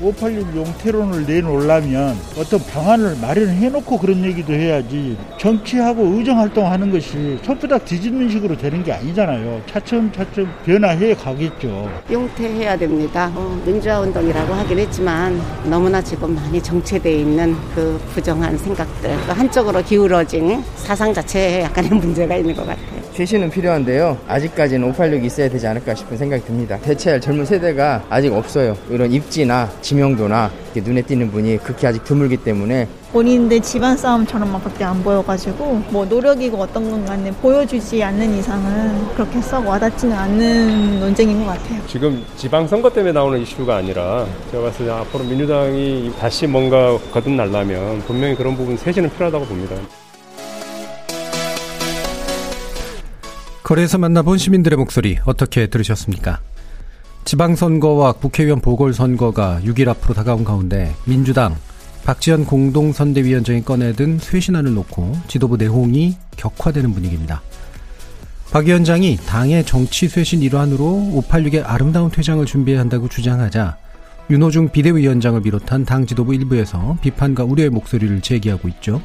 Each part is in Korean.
586 용태론을 내놓으려면 어떤 방안을 마련해놓고 그런 얘기도 해야지 정치하고 의정활동하는 것이 손바닥 뒤집는 식으로 되는 게 아니잖아요. 차츰차츰 변화해 가겠죠. 용퇴해야 됩니다. 어, 민주화운동이라고 하긴 했지만 너무나 지금 많이 정체되어 있는 그 부정한 생각들 그 한쪽으로 기울어진 사상 자체에 약간의 문제가 있는 것 같아요. 쇄신은 필요한데요. 아직까지는 586이 있어야 되지 않을까 싶은 생각이 듭니다. 대체할 젊은 세대가 아직 없어요. 이런 입지나 지명도나 눈에 띄는 분이 극히 아직 드물기 때문에 본인들 집안 싸움처럼만 밖에 안 보여가지고 뭐 노력이고 어떤 건 간에 보여주지 않는 이상은 그렇게 썩 와닿지는 않는 논쟁인 것 같아요. 지금 지방선거 때문에 나오는 이슈가 아니라 제가 봤을 때 앞으로 민주당이 다시 뭔가 거듭날라면 분명히 그런 부분 쇄신은 필요하다고 봅니다. 거리에서 만나본 시민들의 목소리 어떻게 들으셨습니까? 지방선거와 국회의원 보궐선거가 6일 앞으로 다가온 가운데 민주당 박지원 공동선대위원장이 꺼내든 쇄신안을 놓고 지도부 내홍이 격화되는 분위기입니다. 박 위원장이 당의 정치 쇄신 일환으로 586의 아름다운 퇴장을 준비해야 한다고 주장하자 윤호중 비대위원장을 비롯한 당 지도부 일부에서 비판과 우려의 목소리를 제기하고 있죠.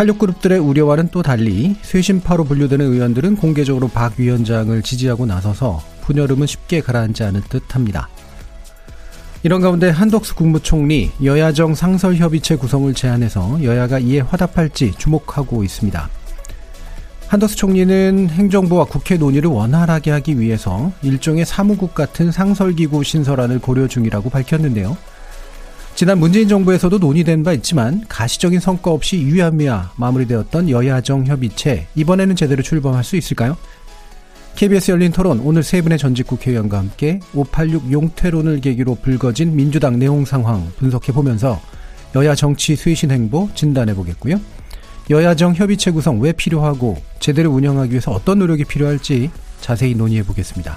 86그룹들의 우려와는 또 달리 쇄신파로 분류되는 의원들은 공개적으로 박 위원장을 지지하고 나서서 분여름은 쉽게 가라앉지 않은 듯합니다. 이런 가운데 한덕수 국무총리 여야정 상설협의체 구성을 제안해서 여야가 이에 화답할지 주목하고 있습니다. 한덕수 총리는 행정부와 국회 논의를 원활하게 하기 위해서 일종의 사무국 같은 상설기구 신설안을 고려 중이라고 밝혔는데요. 지난 문재인 정부에서도 논의된 바 있지만 가시적인 성과 없이 유야무야 마무리되었던 여야정 협의체 이번에는 제대로 출범할 수 있을까요? KBS 열린 토론 오늘 세 분의 전직 국회의원과 함께 586 용태론을 계기로 불거진 민주당 내용 상황 분석해 보면서 여야 정치 쇄신 행보 진단해 보겠고요. 여야정 협의체 구성 왜 필요하고 제대로 운영하기 위해서 어떤 노력이 필요할지 자세히 논의해 보겠습니다.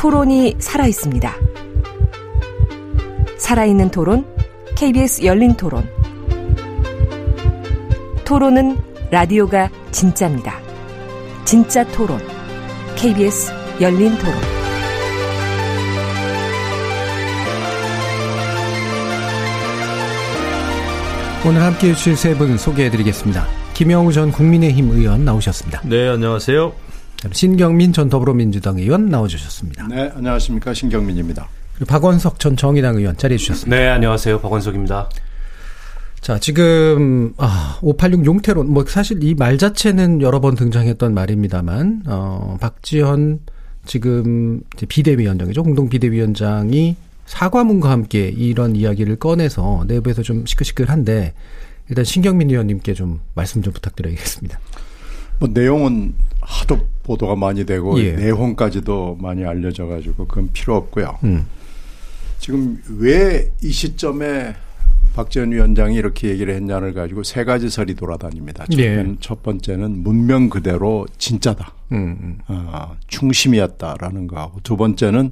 토론이 살아 있습니다. 살아있는 토론, KBS 열린 토론. 토론은 라디오가 진짜입니다. 진짜 토론, KBS 열린 토론. 오늘 함께 해주실 세 분 소개해드리겠습니다. 김영우 전 국민의힘 의원 나오셨습니다. 네, 안녕하세요. 신경민 전 더불어민주당 의원 나와주셨습니다. 네, 안녕하십니까. 신경민입니다. 그리고 박원석 전 정의당 의원 자리해 주셨습니다. 네, 안녕하세요. 박원석입니다. 자, 지금, 아, 586 용태론, 뭐, 사실 이 말 자체는 여러 번 등장했던 말입니다만, 어, 박지원 지금 비대위원장이죠. 공동 비대위원장이 사과문과 함께 이런 이야기를 꺼내서 내부에서 좀 시끌시끌한데, 일단 신경민 의원님께 좀 말씀 좀 부탁드리겠습니다. 뭐, 내용은 하도 보도가 많이 되고, 예. 내용까지도 많이 알려져 가지고, 그건 필요 없고요. 음. 지금 왜 이 시점에 박지원 위원장이 이렇게 얘기를 했냐를 가지고 세 가지 설이 돌아다닙니다. 예. 첫 번째는 문명 그대로 진짜다. 음, 음. 어, 충심이었다라는 거하고 두 번째는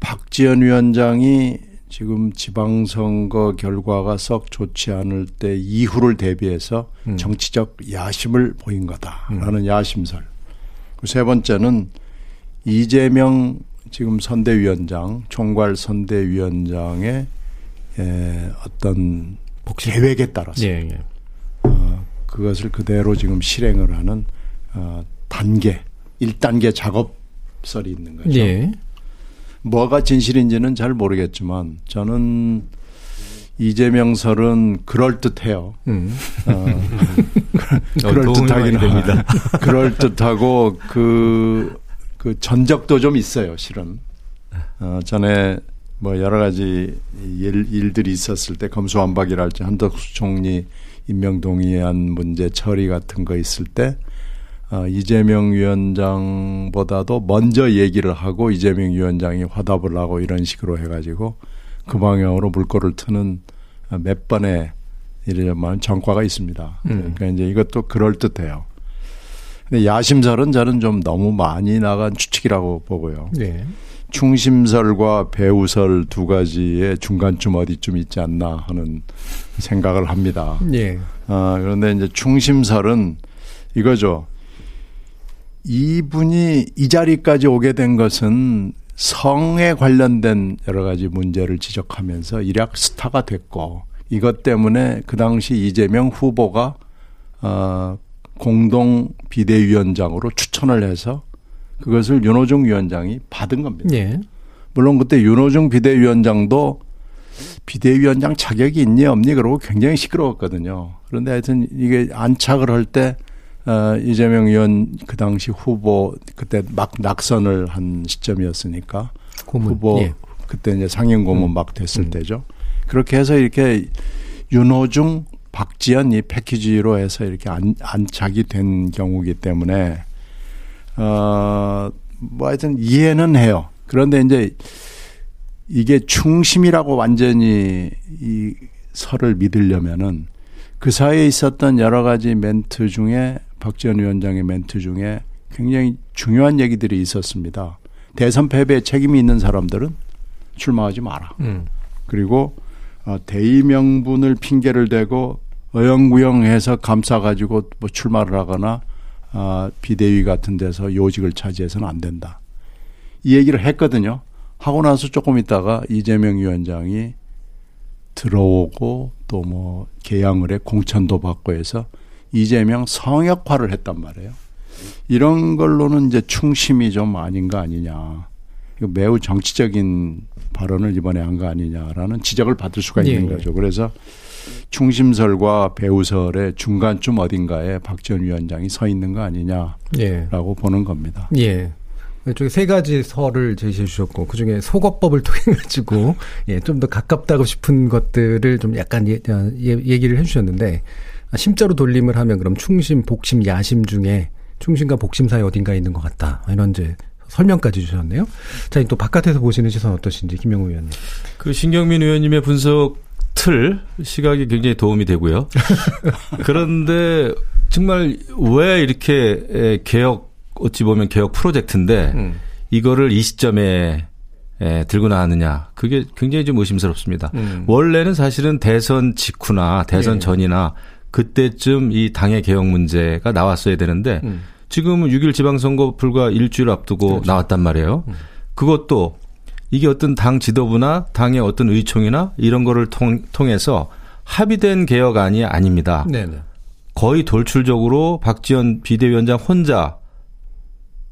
박지원 위원장이 지금 지방선거 결과가 썩 좋지 않을 때 이후를 대비해서 음. 정치적 야심을 보인 거다라는 음. 야심설. 세 번째는 이재명 지금 선대위원장, 총괄 선대위원장의 에, 어떤 복시. 계획에 따라서 예, 예. 어, 그것을 그대로 지금 실행을 하는 어, 단계, 1단계 작업설이 있는 거죠. 예. 뭐가 진실인지는 잘 모르겠지만 저는 이재명 설은 그럴 듯해요. 음. 어, 그럴 듯하긴 합니다. 그럴 듯하고 그, 그 전적도 좀 있어요, 실은. 어, 전에 뭐 여러 가지 일, 일들이 있었을 때 검수완박이랄지 한덕수 총리 임명 동의안 문제 처리 같은 거 있을 때 어, 이재명 위원장보다도 먼저 얘기를 하고 이재명 위원장이 화답을 하고 이런 식으로 해가지고 그 방향으로 물꼬를 트는 몇 번의 이러면 전과가 있습니다. 음. 그러니까 이제 이것도 그럴 듯해요. 근데 야심설은 저는 좀 너무 많이 나간 추측이라고 보고요. 네. 충심설과 배우설 두 가지의 중간쯤 어디쯤 있지 않나 하는 생각을 합니다. 네. 아, 그런데 이제 충심설은 이거죠. 이분이 이 자리까지 오게 된 것은 성에 관련된 여러 가지 문제를 지적하면서 일약 스타가 됐고 이것 때문에 그 당시 이재명 후보가 어 공동 비대위원장으로 추천을 해서 그것을 윤호중 위원장이 받은 겁니다. 예. 물론 그때 윤호중 비대위원장도 비대위원장 자격이 있니 없니 그러고 굉장히 시끄러웠거든요. 그런데 하여튼 이게 안착을 할 때 어, 이재명 의원 그 당시 후보 그때 막 낙선을 한 시점이었으니까 고문. 후보 예. 그때 이제 상임 고문 음. 막 됐을 음. 때죠. 그렇게 해서 이렇게 윤호중 박지연 이 패키지로 해서 이렇게 안, 안착이 된 경우기 때문에 어뭐 하여튼 이해는 해요. 그런데 이제 이게 충심이라고 완전히 이 설을 믿으려면은 그 사이에 있었던 여러 가지 멘트 중에 박지원 위원장의 멘트 중에 굉장히 중요한 얘기들이 있었습니다. 대선 패배에 책임이 있는 사람들은 출마하지 마라. 음. 그리고 어, 대의 명분을 핑계를 대고 어영부영해서 감싸가지고 뭐 출마를 하거나 어, 비대위 같은 데서 요직을 차지해서는 안 된다. 이 얘기를 했거든요. 하고 나서 조금 있다가 이재명 위원장이 들어오고 또 뭐 개항을 해 공천도 받고 해서 이재명 성역화를 했단 말이에요. 이런 걸로는 이제 충심이 좀 아닌 가 아니냐. 매우 정치적인 발언을 이번에 한 거 아니냐라는 지적을 받을 수가 있는 예. 거죠. 그래서 충심설과 배우설의 중간쯤 어딘가에 박지원 위원장이 서 있는 거 아니냐라고 예. 보는 겁니다. 예. 이쪽에 세 가지 설을 제시해 주셨고 그중에 소거법을 통해 가지고 예, 좀 더 가깝다고 싶은 것들을 좀 약간 예, 예, 얘기를 해 주셨는데 심자로 돌림을 하면 그럼 충심, 복심, 야심 중에 충심과 복심 사이 어딘가에 있는 것 같다. 이런 이제 설명까지 주셨네요. 자, 또 바깥에서 보시는 시선 어떠신지 김영우 의원님. 그 신경민 의원님의 분석 틀 시각이 굉장히 도움이 되고요. 그런데 정말 왜 이렇게 개혁 어찌 보면 개혁 프로젝트인데 음. 이거를 이 시점에 에, 들고 나왔느냐. 그게 굉장히 좀 의심스럽습니다. 음. 원래는 사실은 대선 직후나 대선 네. 전이나 그때쯤 이 당의 개혁 문제가 나왔어야 되는데 음. 지금은 6일 지방선거 불과 일주일 앞두고 그렇죠. 나왔단 말이에요. 음. 그것도 이게 어떤 당 지도부나 당의 어떤 의총이나 이런 거를 통, 통해서 합의된 개혁안이 아닙니다. 네네. 거의 돌출적으로 박지원 비대위원장 혼자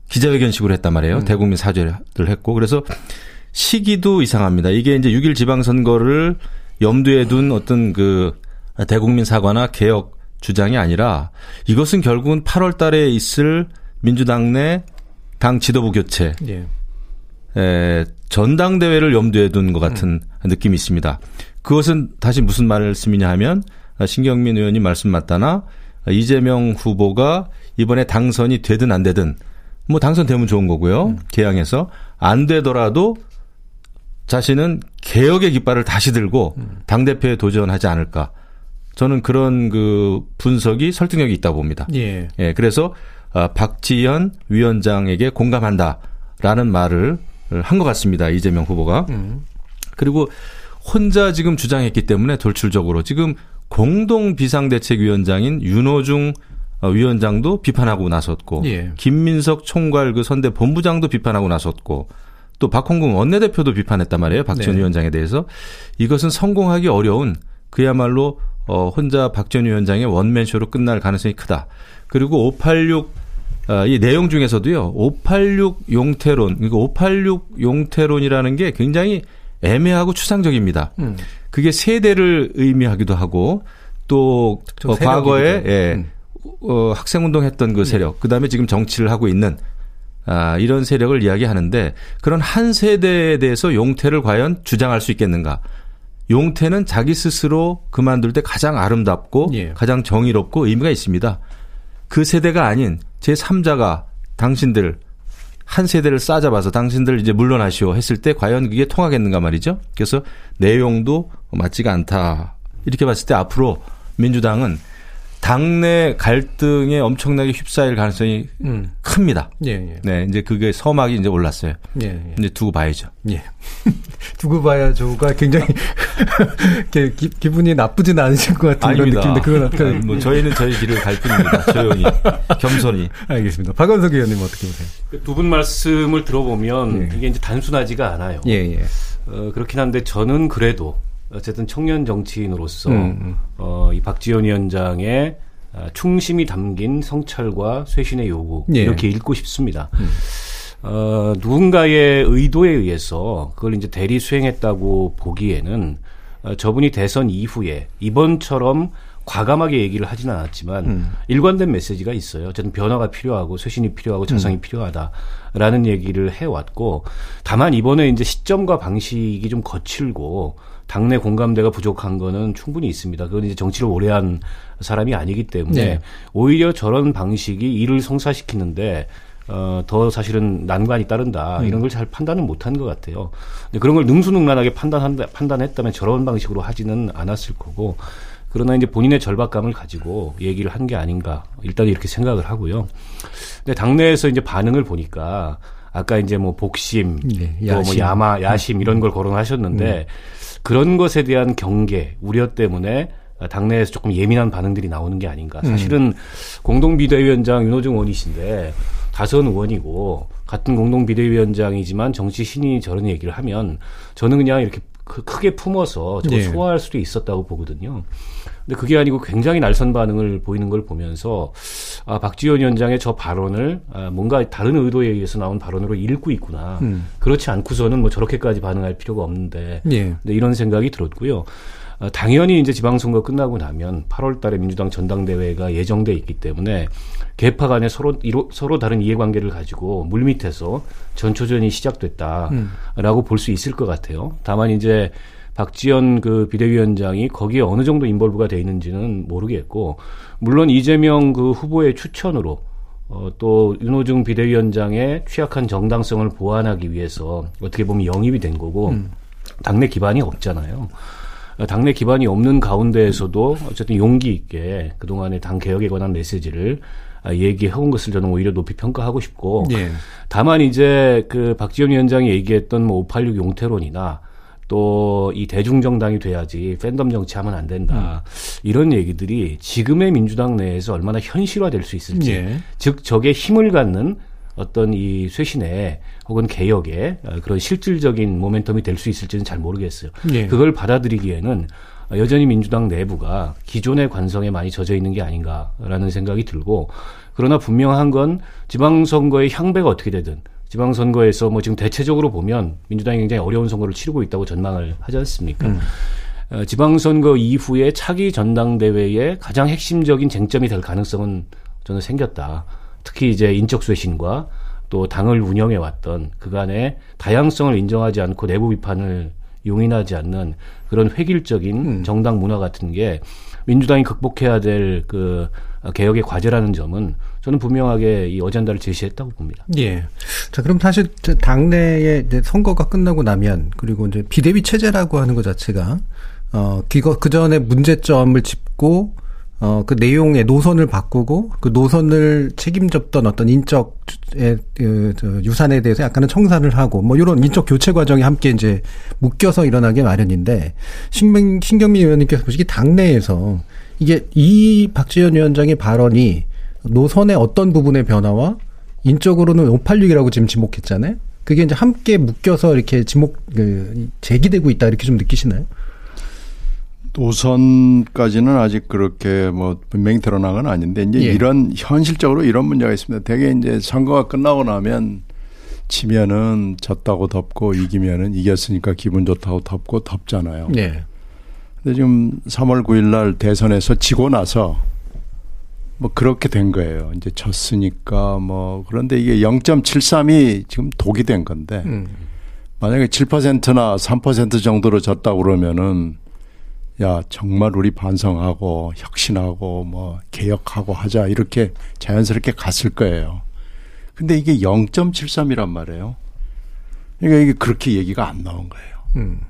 기자회견식으로 했단 말이에요. 음. 대국민 사죄를 했고 그래서 시기도 이상합니다. 이게 이제 6일 지방선거를 염두에 둔 어떤 그 대국민 사과나 개혁 주장이 아니라 이것은 결국은 8월 달에 있을 민주당 내 당 지도부 교체. 예. 에, 전당대회를 염두에 둔 것 같은 음. 느낌이 있습니다. 그것은 다시 무슨 말씀이냐 하면 신경민 의원님 말씀 맞다나 이재명 후보가 이번에 당선이 되든 안 되든 뭐 당선되면 좋은 거고요. 음. 개항해서 안 되더라도 자신은 개혁의 깃발을 다시 들고 음. 당 대표에 도전하지 않을까. 저는 그런 그 분석이 설득력이 있다고 봅니다. 예. 예 그래서 아, 박지현 위원장에게 공감한다라는 말을 한 것 같습니다. 이재명 후보가. 음. 그리고 혼자 지금 주장했기 때문에 돌출적으로 지금 공동 비상대책위원장인 윤호중 어, 위원장도 비판하고 나섰고 예. 김민석 총괄 그 선대 본부장도 비판하고 나섰고 또 박홍근 원내대표도 비판했단 말이에요. 박지원 네. 위원장에 대해서 이것은 성공하기 어려운 그야말로 어, 혼자 박전 위원장의 원맨쇼로 끝날 가능성이 크다. 그리고 586, 어, 이 내용 중에서도요, 586 용태론, 그러니까 586 용태론이라는 게 굉장히 애매하고 추상적입니다. 음. 그게 세대를 의미하기도 하고, 또, 어, 과거에, 예, 음. 어, 학생운동 했던 그 세력, 그 다음에 지금 정치를 하고 있는 아, 이런 세력을 이야기하는데 그런 한 세대에 대해서 용태를 과연 주장할 수 있겠는가? 용태는 자기 스스로 그만둘 때 가장 아름답고 예. 가장 정의롭고 의미가 있습니다. 그 세대가 아닌 제 3자가 당신들 한 세대를 싸잡아서 당신들 이제 물러나시오 했을 때 과연 그게 통하겠는가 말이죠. 그래서 내용도 맞지가 않다. 이렇게 봤을 때 앞으로 민주당은 당내 갈등에 엄청나게 휩싸일 가능성이 음. 큽니다. 예, 예. 네, 이제 그게 서막이 이제 올랐어요. 예, 예. 이제 두고 봐야죠. 예. 두고 봐야죠가 굉장히 기, 기분이 나쁘진 않으실 것 같은 아닙니다. 그런 느낌인데 그건 아까 뭐 저희는 저희 길을 갈 뿐입니다. 조용히 겸손히. 알겠습니다. 박원석 의원님 어떻게 보세요? 두 분 말씀을 들어보면 예. 이게 이제 단순하지가 않아요. 예, 예. 어, 그렇긴 한데 저는 그래도 어쨌든 청년 정치인으로서 음, 음. 어, 이 박지원 위원장의 아, 충심이 담긴 성찰과 쇄신의 요구 예. 이렇게 읽고 싶습니다. 음. 어, 누군가의 의도에 의해서 그걸 이제 대리 수행했다고 보기에는 어, 저분이 대선 이후에 이번처럼 과감하게 얘기를 하지는 않았지만 음. 일관된 메시지가 있어요. 어쨌든 변화가 필요하고 쇄신이 필요하고 자성이 음. 필요하다라는 얘기를 해왔고 다만 이번에 이제 시점과 방식이 좀 거칠고 당내 공감대가 부족한 거는 충분히 있습니다. 그건 이제 정치를 오래 한 사람이 아니기 때문에 네. 오히려 저런 방식이 일을 성사시키는데 어, 더 사실은 난관이 따른다. 음. 이런 걸 잘 판단을 못한 것 같아요. 근데 그런 걸 능수능란하게 판단한다, 판단했다면 저런 방식으로 하지는 않았을 거고, 그러나 이제 본인의 절박감을 가지고 얘기를 한 게 아닌가. 일단 이렇게 생각을 하고요. 근데 당내에서 이제 반응을 보니까 아까 이제 뭐 복심, 네, 또뭐 야마, 야심 이런 걸 거론하셨는데 음. 그런 것에 대한 경계, 우려 때문에 당내에서 조금 예민한 반응들이 나오는 게 아닌가. 음. 사실은 음. 공동 비대위원장 윤호중 의원이신데 다선 의원이고 같은 공동 비대위원장이지만 정치 신인이 저런 얘기를 하면 저는 그냥 이렇게 크게 품어서 저걸 네. 소화할 수도 있었다고 보거든요. 근데 그게 아니고 굉장히 날선 반응을 보이는 걸 보면서 아, 박지원 위원장의 저 발언을 아, 뭔가 다른 의도에 의해서 나온 발언으로 읽고 있구나. 음. 그렇지 않고서는 뭐 저렇게까지 반응할 필요가 없는데 예. 이런 생각이 들었고요. 아, 당연히 이제 지방선거 끝나고 나면 8월 달에 민주당 전당대회가 예정돼 있기 때문에 개파 간에 서로 이로, 서로 다른 이해관계를 가지고 물밑에서 전초전이 시작됐다라고 음. 볼수 있을 것 같아요. 다만 이제 박지원 그 비대위원장이 거기에 어느 정도 인벌브가 돼 있는지는 모르겠고 물론 이재명 그 후보의 추천으로 어, 또 윤호중 비대위원장의 취약한 정당성을 보완하기 위해서 어떻게 보면 영입이 된 거고 음. 당내 기반이 없잖아요. 당내 기반이 없는 가운데에서도 어쨌든 용기 있게 그동안의 당 개혁에 관한 메시지를 얘기해온 것을 저는 오히려 높이 평가하고 싶고 예. 다만 이제 그 박지원 위원장이 얘기했던 뭐 586 용태론이나 또 이 대중정당이 돼야지 팬덤 정치하면 안 된다. 음. 이런 얘기들이 지금의 민주당 내에서 얼마나 현실화될 수 있을지, 예. 즉 적의 힘을 갖는 어떤 이 쇄신에 혹은 개혁에 그런 실질적인 모멘텀이 될 수 있을지는 잘 모르겠어요. 예. 그걸 받아들이기에는 여전히 민주당 내부가 기존의 관성에 많이 젖어 있는 게 아닌가라는 생각이 들고 그러나 분명한 건 지방선거의 향배가 어떻게 되든 지방선거에서 뭐 지금 대체적으로 보면 민주당이 굉장히 어려운 선거를 치르고 있다고 전망을 하지 않습니까? 음. 어, 지방선거 이후에 차기 전당대회의 가장 핵심적인 쟁점이 될 가능성은 저는 생겼다. 특히 이제 인적 쇄신과 또 당을 운영해 왔던 그간의 다양성을 인정하지 않고 내부 비판을 용인하지 않는 그런 획일적인 음. 정당 문화 같은 게 민주당이 극복해야 될 그 개혁의 과제라는 점은 저는 분명하게 이 어젠다를 제시했다고 봅니다. 예. 자, 그럼 사실 당내에 이제 선거가 끝나고 나면 그리고 이제 비대위 체제라고 하는 것 자체가 어, 그거 그 전에 문제점을 짚고 어, 그 내용의 노선을 바꾸고 그 노선을 책임졌던 어떤 인적의 그, 저, 유산에 대해서 약간은 청산을 하고 뭐 이런 인적 교체 과정이 함께 이제 묶여서 일어나게 마련인데 신경, 신경미 의원님께서 보시기 당내에서 이게 이 박지원 위원장의 발언이 노선의 어떤 부분의 변화와 인적으로는 586이라고 지금 지목했잖아요. 그게 이제 함께 묶여서 이렇게 지목 그 제기되고 있다 이렇게 좀 느끼시나요? 노선까지는 아직 그렇게 뭐 분명히 드러난 건 아닌데 이제 예. 이런 현실적으로 이런 문제가 있습니다. 대개 이제 선거가 끝나고 나면 치면은 졌다고 덮고 이기면은 이겼으니까 기분 좋다고 덮고 덮잖아요. 예. 근데 지금 3월 9일 날 대선에서 지고 나서 뭐 그렇게 된 거예요. 이제 졌으니까 뭐 그런데 이게 0.73이 지금 독이 된 건데 음. 만약에 7%나 3% 정도로 졌다 그러면은 야 정말 우리 반성하고 혁신하고 뭐 개혁하고 하자 이렇게 자연스럽게 갔을 거예요. 근데 이게 0.73이란 말이에요. 그러니까 이게 그렇게 얘기가 안 나온 거예요. 음.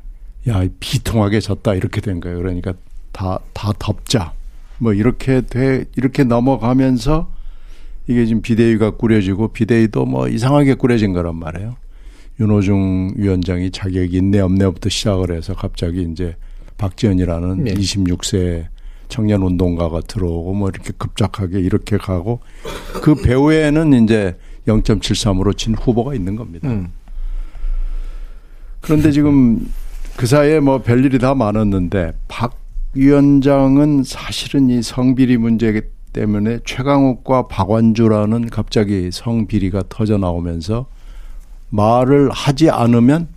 야 비통하게 졌다 이렇게 된 거예요. 그러니까 다 다 덮자. 뭐 이렇게 돼 이렇게 넘어가면서 이게 지금 비대위가 꾸려지고 비대위도 뭐 이상하게 꾸려진 거란 말이에요. 윤호중 위원장이 자격이 있네 없네부터 시작을 해서 갑자기 이제 박지원이라는 네. 26세 청년 운동가가 들어오고 뭐 이렇게 급작하게 이렇게 가고 그 배후에는 이제 0.73으로 진 후보가 있는 겁니다. 음. 그런데 지금 그 사이에 뭐 별일이 다 많았는데 박 위원장은 사실은 이 성비리 문제 때문에 최강욱과 박완주라는 갑자기 성비리가 터져 나오면서 말을 하지 않으면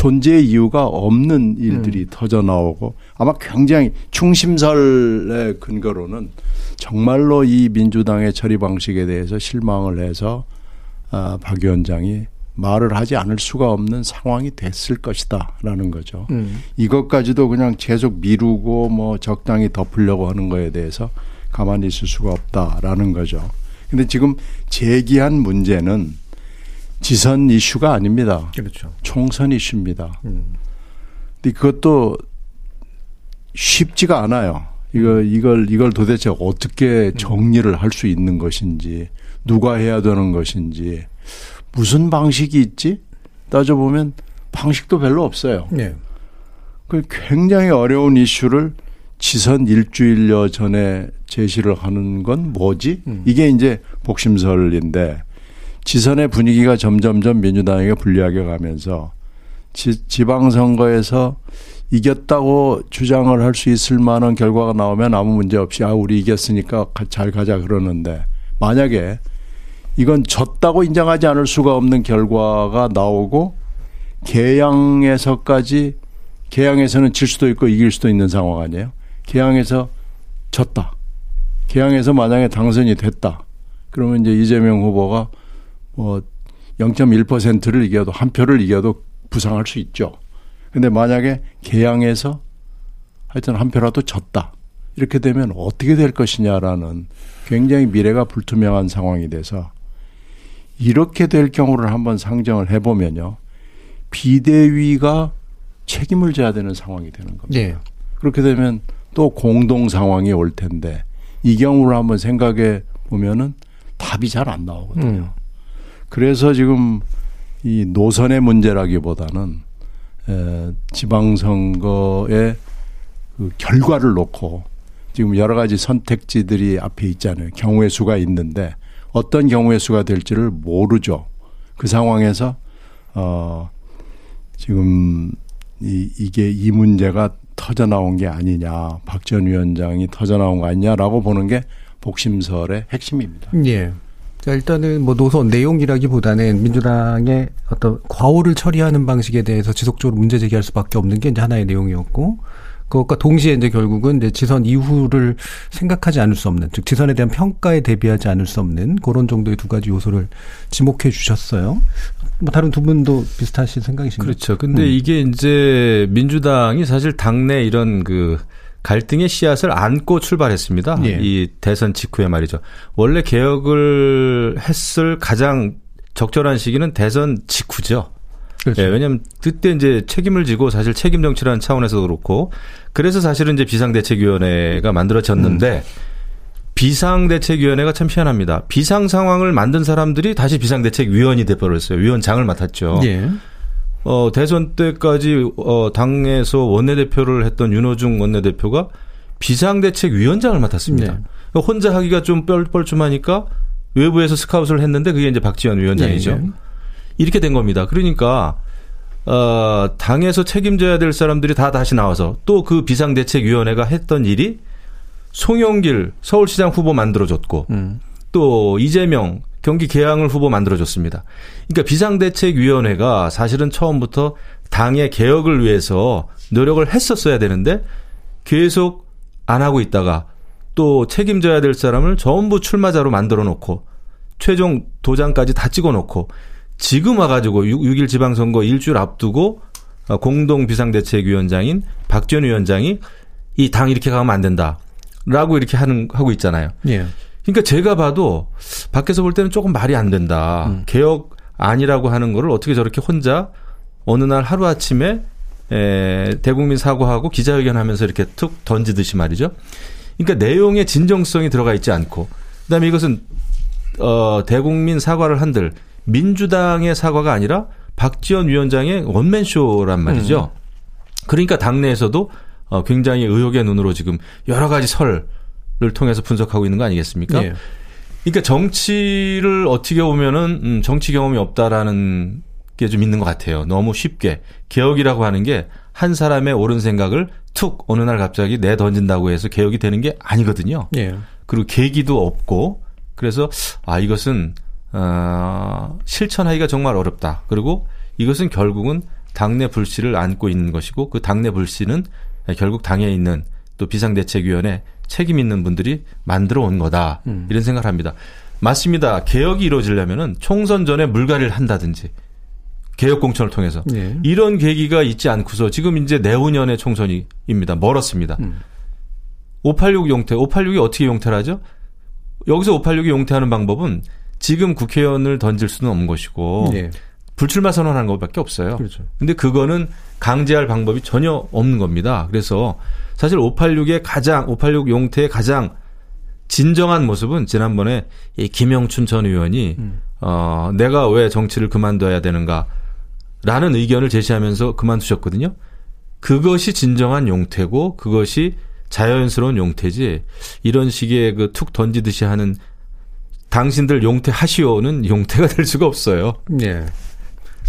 존재의 이유가 없는 일들이 음. 터져 나오고 아마 굉장히 충심설의 근거로는 정말로 이 민주당의 처리 방식에 대해서 실망을 해서 아, 박 위원장이 말을 하지 않을 수가 없는 상황이 됐을 것이다라는 거죠. 음. 이것까지도 그냥 계속 미루고 뭐 적당히 덮으려고 하는 거에 대해서 가만히 있을 수가 없다라는 거죠. 근데 지금 제기한 문제는 지선 이슈가 아닙니다. 그렇죠. 총선 이슈입니다. 음. 근데 그것도 쉽지가 않아요. 이거 이걸 이걸 도대체 어떻게 정리를 할 수 있는 것인지 누가 해야 되는 것인지 무슨 방식이 있지? 따져 보면 방식도 별로 없어요. 네. 그 굉장히 어려운 이슈를 지선 일주일여 전에 제시를 하는 건 뭐지? 음. 이게 이제 복심설인데 지선의 분위기가 점점점 민주당에게 불리하게 가면서 지, 지방선거에서 이겼다고 주장을 할 수 있을 만한 결과가 나오면 아무 문제 없이 아 우리 이겼으니까 잘 가자 그러는데 만약에 이건 졌다고 인정하지 않을 수가 없는 결과가 나오고 개항에서까지 개항에서는 질 수도 있고 이길 수도 있는 상황 아니에요? 개항에서 졌다. 개항에서 만약에 당선이 됐다. 그러면 이제 이재명 후보가 뭐 0.1%를 이겨도 한 표를 이겨도 부상할 수 있죠. 근데 만약에 개항에서 하여튼 한 표라도 졌다. 이렇게 되면 어떻게 될 것이냐라는 굉장히 미래가 불투명한 상황이 돼서 이렇게 될 경우를 한번 상정을 해보면요. 비대위가 책임을 져야 되는 상황이 되는 겁니다. 네. 그렇게 되면 또 공동 상황이 올 텐데 이 경우를 한번 생각해 보면은 답이 잘 안 나오거든요. 음. 그래서 지금 이 노선의 문제라기보다는 에, 지방선거의 그 결과를 놓고 지금 여러 가지 선택지들이 앞에 있잖아요. 경우의 수가 있는데 어떤 경우의 수가 될지를 모르죠. 그 상황에서 어 지금 이 이게 이 문제가 터져 나온 게 아니냐, 박 전 위원장이 터져 나온 거 아니냐라고 보는 게 복심설의 핵심입니다. 예. 자, 일단은 뭐 노선 내용이라기보다는 민주당의 어떤 과오를 처리하는 방식에 대해서 지속적으로 문제 제기할 수밖에 없는 게 이제 하나의 내용이었고 그것과 동시에 이제 결국은 이제 지선 이후를 생각하지 않을 수 없는 즉 지선에 대한 평가에 대비하지 않을 수 없는 그런 정도의 두 가지 요소를 지목해 주셨어요. 뭐 다른 두 분도 비슷하신 생각이신가요? 그렇죠. 근데 음. 이게 이제 민주당이 사실 당내 이런 그 갈등의 씨앗을 안고 출발했습니다. 예. 이 대선 직후에 말이죠. 원래 개혁을 했을 가장 적절한 시기는 대선 직후죠. 그렇죠. 예, 왜냐하면 그때 이제 책임을 지고 사실 책임 정치라는 차원에서 그렇고 그래서 사실은 이제 비상대책위원회가 만들어졌는데 음. 비상대책위원회가 참 희한합니다. 비상 상황을 만든 사람들이 다시 비상대책위원이 돼버렸어요. 위원장을 맡았죠. 예. 어, 대선 때까지 어, 당에서 원내대표를 했던 윤호중 원내대표가 비상대책위원장을 맡았습니다. 네. 혼자 하기가 좀 뻘뻘쭘하니까 외부에서 스카웃을 했는데 그게 이제 박지원 위원장이죠. 네. 이렇게 된 겁니다. 그러니까 어, 당에서 책임져야 될 사람들이 다 다시 나와서 또 그 비상대책위원회가 했던 일이 송영길 서울시장 후보 만들어줬고 음. 또 이재명 경기 개항을 후보 만들어줬습니다. 그러니까 비상대책위원회가 사실은 처음부터 당의 개혁을 위해서 노력을 했었어야 되는데 계속 안 하고 있다가 또 책임져야 될 사람을 전부 출마자로 만들어 놓고 최종 도장까지 다 찍어 놓고 지금 와가지고 6, 일 지방선거 일주일 앞두고 어, 공동 비상대책위원장인 박지원 위원장이 이 당 이렇게 가면 안 된다 라고 이렇게 하는 하고 있잖아요. 예. 그러니까 제가 봐도 밖에서 볼 때는 조금 말이 안 된다. 음. 개혁 아니라고 하는 거를 어떻게 저렇게 혼자 어느 날 하루 아침에 에, 대국민 사과하고 기자회견하면서 이렇게 툭 던지듯이 말이죠. 그러니까 내용의 진정성이 들어가 있지 않고 그다음에 이것은 어, 대국민 사과를 한들 민주당의 사과가 아니라 박지원 위원장의 원맨쇼란 말이죠. 음. 그러니까 당내에서도 어, 굉장히 의혹의 눈으로 지금 여러 가지 설을 통해서 분석하고 있는 거 아니겠습니까? 예. 그러니까 정치를 어떻게 보면은 음, 정치 경험이 없다라는 게 좀 있는 것 같아요. 너무 쉽게 개혁이라고 하는 게 한 사람의 옳은 생각을 툭 어느 날 갑자기 내 던진다고 해서 개혁이 되는 게 아니거든요. 예. 그리고 계기도 없고 그래서 아 이것은 어, 실천하기가 정말 어렵다. 그리고 이것은 결국은 당내 불씨를 안고 있는 것이고 그 당내 불씨는 결국 당에 있는 또 비상대책위원회 책임 있는 분들이 만들어 온 거다. 음. 이런 생각을 합니다. 맞습니다. 개혁이 이루어지려면은 총선 전에 물갈이를 한다든지 개혁 공천을 통해서 네. 이런 계기가 있지 않고서 지금 이제 내후년의 총선이입니다. 멀었습니다. 음. 586 용태, 586이 어떻게 용태를 하죠? 여기서 586이 용태하는 방법은 지금 국회의원을 던질 수는 없는 것이고 네. 불출마 선언하는 것밖에 없어요. 그렇죠. 근데 그거는 강제할 방법이 전혀 없는 겁니다. 그래서 사실 586의 가장 586 용태의 가장 진정한 모습은 지난번에 이 김영춘 전 의원이 음. 어 내가 왜 정치를 그만둬야 되는가라는 의견을 제시하면서 그만두셨거든요. 그것이 진정한 용태고 그것이 자연스러운 용태지 이런 식의 그 툭 던지듯이 하는 당신들 용태 하시오는 용태가 될 수가 없어요. 네.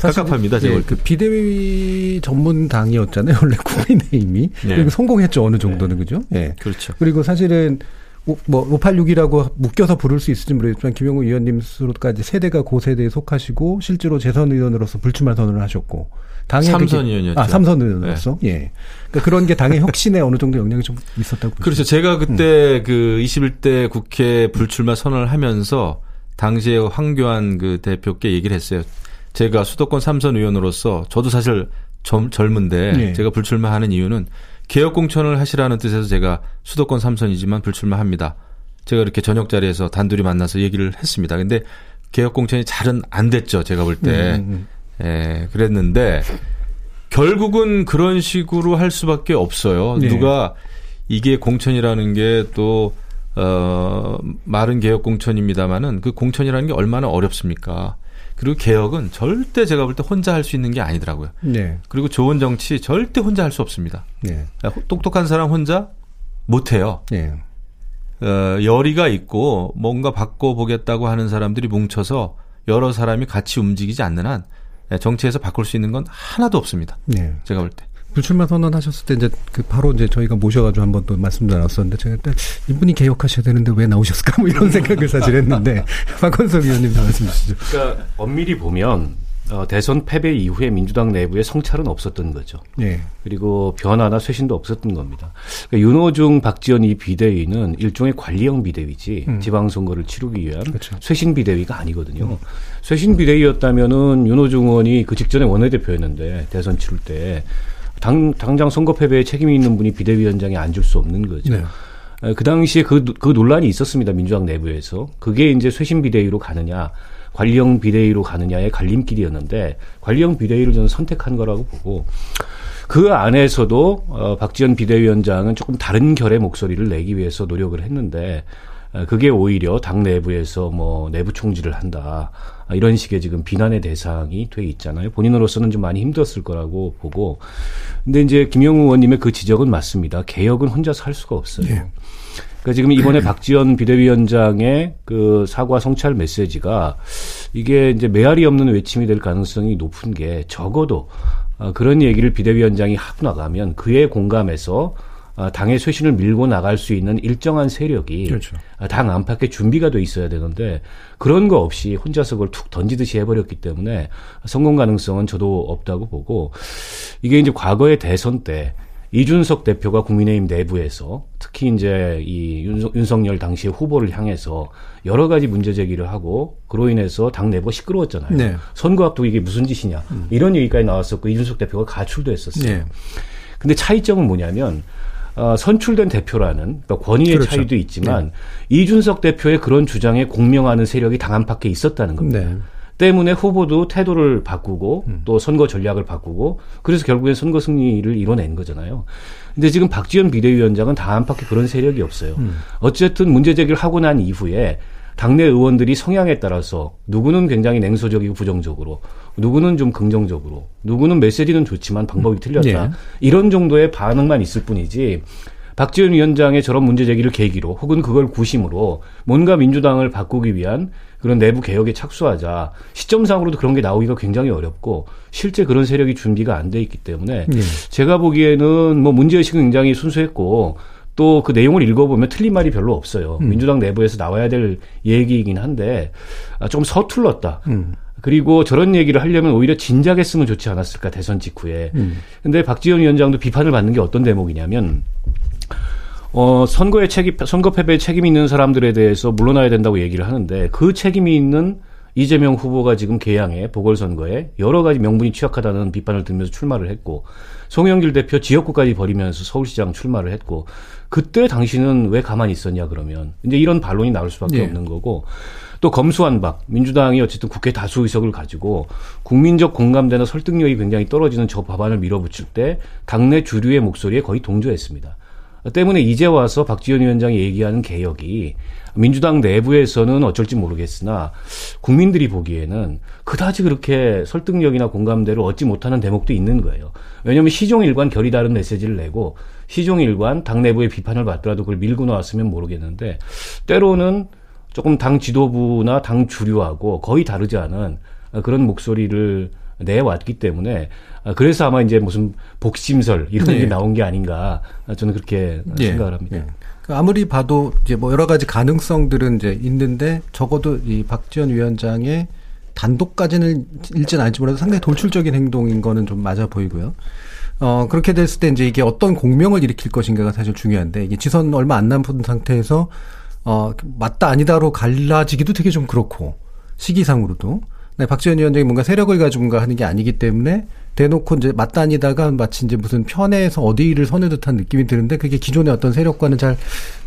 깝깝합니다. 제가 네, 그 비대위 전문 당이었잖아요. 원래 국민의힘이 네. 그리고 성공했죠 어느 정도는 네. 그죠? 예. 네. 그렇죠. 그리고 사실은 뭐 586이라고 묶여서 부를 수 있을지 모르겠지만 김영우 의원님 스스로까지 세대가 고 세대에 속하시고 실제로 재선 의원으로서 불출마 선언을 하셨고 당의 삼선 의원이었죠. 아, 삼선 의원으로서. 네. 예. 그러니까 그런 게 당의 혁신에 어느 정도 영향이 좀 있었다고 보시죠. 그렇죠. 제가 그때 음. 그 21대 국회 불출마 선언을 하면서 당시에 황교안 그 대표께 얘기를 했어요. 제가 수도권 삼선 의원으로서 저도 사실 젊, 젊은데 네. 제가 불출마하는 이유는 개혁 공천을 하시라는 뜻에서 제가 수도권 삼선이지만 불출마합니다. 제가 이렇게 저녁 자리에서 단둘이 만나서 얘기를 했습니다. 근데 개혁 공천이 잘은 안 됐죠. 제가 볼 때. 음, 음, 음. 예, 그랬는데 결국은 그런 식으로 할 수밖에 없어요. 네. 누가 이게 공천이라는 게또 어, 말은 개혁 공천입니다만은 그 공천이라는 게 얼마나 어렵습니까? 그리고 개혁은 절대 제가 볼 때 혼자 할 수 있는 게 아니더라고요. 네. 그리고 좋은 정치 절대 혼자 할 수 없습니다. 네. 똑똑한 사람 혼자 못 해요. 네. 어, 열의가 있고 뭔가 바꿔보겠다고 하는 사람들이 뭉쳐서 여러 사람이 같이 움직이지 않는 한 예, 정치에서 바꿀 수 있는 건 하나도 없습니다. 네. 제가 볼 때. 불출마 선언하셨을 때 이제 그 바로 이제 저희가 모셔가지고 한번 또 말씀 나눴었는데 제가 일단 이분이 개혁하셔야 되는데 왜 나오셨을까 뭐 이런 생각을 사실 했는데 박건석 의원님도 말씀 주시죠. 그러니까 엄밀히 보면 어, 대선 패배 이후에 민주당 내부에 성찰은 없었던 거죠. 네. 그리고 변화나 쇄신도 없었던 겁니다. 그러니까 윤호중, 박지원 이 비대위는 일종의 관리형 비대위지 음. 지방선거를 치르기 위한 그렇죠. 쇄신 비대위가 아니거든요. 음. 쇄신 비대위였다면은 윤호중 의원이 그 직전에 원내대표였는데 대선 치를 때 당, 당장 선거 패배에 책임이 있는 분이 비대위원장에 앉을 수 없는 거죠. 네. 그 당시에 그, 그 논란이 있었습니다. 민주당 내부에서. 그게 이제 쇄신 비대위로 가느냐. 관리형 비대위로 가느냐의 갈림길이었는데 관리형 비대위를 저는 선택한 거라고 보고 그 안에서도 어, 박지원 비대위원장은 조금 다른 결의 목소리를 내기 위해서 노력을 했는데 어, 그게 오히려 당 내부에서 뭐 내부 총질을 한다 이런 식의 지금 비난의 대상이 돼 있잖아요. 본인으로서는 좀 많이 힘들었을 거라고 보고 근데 이제 김영우 의원님의 그 지적은 맞습니다. 개혁은 혼자서 할 수가 없어요. 네. 그러니까 지금 이번에 박지원 비대위원장의 그 사과 성찰 메시지가 이게 이제 메아리 없는 외침이 될 가능성이 높은 게 적어도 어, 그런 얘기를 비대위원장이 하고 나가면 그에 공감해서 어, 당의 쇄신을 밀고 나갈 수 있는 일정한 세력이 그렇죠. 어, 당 안팎에 준비가 돼 있어야 되는데 그런 거 없이 혼자서 그걸 툭 던지듯이 해버렸기 때문에 성공 가능성은 저도 없다고 보고 이게 이제 과거의 대선 때 이준석 대표가 국민의힘 내부에서 특히 이제 이 윤석, 열 당시의 후보를 향해서 여러 가지 문제 제기를 하고 그로 인해서 당 내부가 시끄러웠잖아요. 네. 선거 앞두고 이게 무슨 짓이냐 음. 이런 얘기까지 나왔었고 이준석 대표가 가출도 했었어요. 네. 근데 차이점은 뭐냐면 어, 선출된 대표라는 그러니까 권위의 그렇죠. 차이도 있지만 네. 이준석 대표의 그런 주장에 공명하는 세력이 당 안팎에 있었다는 겁니다. 네. 때문에 후보도 태도를 바꾸고 음. 또 선거 전략을 바꾸고 그래서 결국엔 선거 승리를 이뤄낸 거잖아요. 근데 지금 박지원 비대위원장은 당 안팎에 그런 세력이 없어요. 음. 어쨌든 문제 제기를 하고 난 이후에 당내 의원들이 성향에 따라서 누구는 굉장히 냉소적이고 부정적으로 누구는 좀 긍정적으로 누구는 메시지는 좋지만 방법이 틀렸다. 네. 이런 정도의 반응만 있을 뿐이지 박지원 위원장의 저런 문제 제기를 계기로 혹은 그걸 구심으로 뭔가 민주당을 바꾸기 위한 그런 내부 개혁에 착수하자 시점상으로도 그런 게 나오기가 굉장히 어렵고 실제 그런 세력이 준비가 안 돼 있기 때문에 네. 제가 보기에는 뭐 문제 의식은 굉장히 순수했고 또 그 내용을 읽어보면 틀린 말이 별로 없어요. 음. 민주당 내부에서 나와야 될 얘기이긴 한데 아, 좀 서툴렀다. 음. 그리고 저런 얘기를 하려면 오히려 진작했으면 좋지 않았을까 대선 직후에. 음. 근데 박지원 위원장도 비판을 받는 게 어떤 대목이냐면 어 선거에 책임 선거 패배에 책임 있는 사람들에 대해서 물러나야 된다고 얘기를 하는데 그 책임이 있는 이재명 후보가 지금 개항에 보궐선거에 여러 가지 명분이 취약하다는 비판을 들면서 출마를 했고 송영길 대표 지역구까지 버리면서 서울시장 출마를 했고 그때 당신은 왜 가만히 있었냐 그러면 이제 이런 반론이 나올 수밖에 네. 없는 거고 또 검수완박 민주당이 어쨌든 국회 다수 의석을 가지고 국민적 공감대나 설득력이 굉장히 떨어지는 저 법안을 밀어붙일 때 당내 주류의 목소리에 거의 동조했습니다. 때문에 이제 와서 박지원 위원장이 얘기하는 개혁이 민주당 내부에서는 어쩔지 모르겠으나 국민들이 보기에는 그다지 그렇게 설득력이나 공감대를 얻지 못하는 대목도 있는 거예요. 왜냐하면 시종일관 결이 다른 메시지를 내고 시종일관 당 내부의 비판을 받더라도 그걸 밀고 나왔으면 모르겠는데 때로는 조금 당 지도부나 당 주류하고 거의 다르지 않은 그런 목소리를 내왔기 때문에 그래서 아마 이제 무슨 복심설 이런 네. 게 나온 게 아닌가 저는 그렇게 네. 생각을 합니다. 네. 아무리 봐도 이제 뭐 여러 가지 가능성들은 이제 있는데 적어도 이 박지원 위원장의 단독까지는 일지는 않을지 몰라도 상당히 돌출적인 행동인 거는 좀 맞아 보이고요. 어, 그렇게 됐을 때 이제 이게 어떤 공명을 일으킬 것인가가 사실 중요한데 이게 지선 얼마 안 남은 상태에서 어, 맞다 아니다로 갈라지기도 되게 좀 그렇고 시기상으로도 네, 박지원 위원장이 뭔가 세력을 가지고 뭔가 하는 게 아니기 때문에 대놓고 이제 맞다 아니다가 마치 이제 무슨 편에서 어디를 서는 듯한 느낌이 드는데 그게 기존의 어떤 세력과는 잘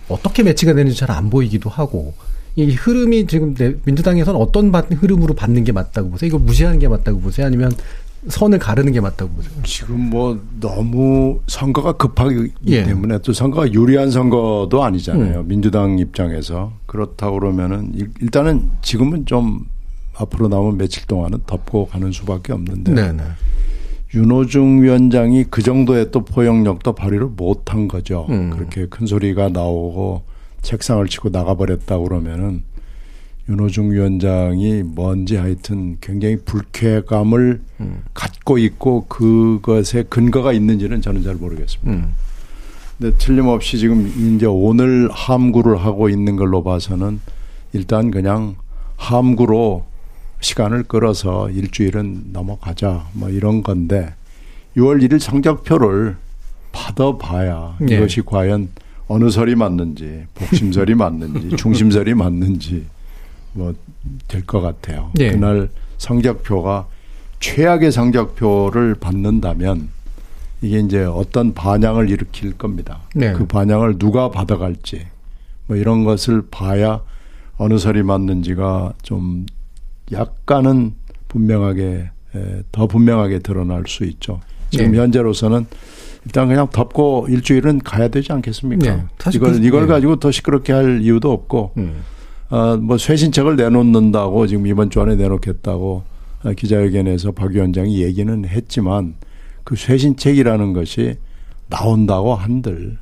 어떻게 매치가 되는지 잘 안 보이기도 하고 이 흐름이 지금 민주당에서는 어떤 흐름으로 받는 게 맞다고 보세요? 이거 무시하는 게 맞다고 보세요? 아니면 선을 가르는 게 맞다고 보세요? 지금 뭐 너무 선거가 급하기 예. 때문에 또 선거가 유리한 선거도 아니잖아요. 음. 민주당 입장에서 그렇다고 그러면은 일단은 지금은 좀 앞으로 남은 며칠 동안은 덮고 가는 수밖에 없는데 네네. 윤호중 위원장이 그 정도의 또 포용력도 발휘를 못한 거죠. 음. 그렇게 큰 소리가 나오고 책상을 치고 나가버렸다 그러면은 윤호중 위원장이 뭔지 하여튼 굉장히 불쾌감을 음. 갖고 있고 그것에 근거가 있는지는 저는 잘 모르겠습니다. 음. 근데 틀림없이 지금 이제 오늘 함구를 하고 있는 걸로 봐서는 일단 그냥 함구로 시간을 끌어서 일주일은 넘어가자 뭐 이런 건데 6월 1일 성적표를 받아봐야 네. 이것이 과연 어느 설이 맞는지 복심설이 맞는지 중심설이 맞는지 뭐 될 것 같아요. 네. 그날 성적표가 최악의 성적표를 받는다면 이게 이제 어떤 반향을 일으킬 겁니다. 네. 그 반향을 누가 받아갈지 뭐 이런 것을 봐야 어느 설이 맞는지가 좀 약간은 분명하게 더 분명하게 드러날 수 있죠. 지금 네. 현재로서는 일단 그냥 덮고 일주일은 가야 되지 않겠습니까? 네. 이걸 그, 이걸 네. 가지고 더 시끄럽게 할 이유도 없고 음. 어, 뭐 쇄신책을 내놓는다고 지금 이번 주 안에 내놓겠다고 기자회견에서 박 위원장이 얘기는 했지만 그 쇄신책이라는 것이 나온다고 한들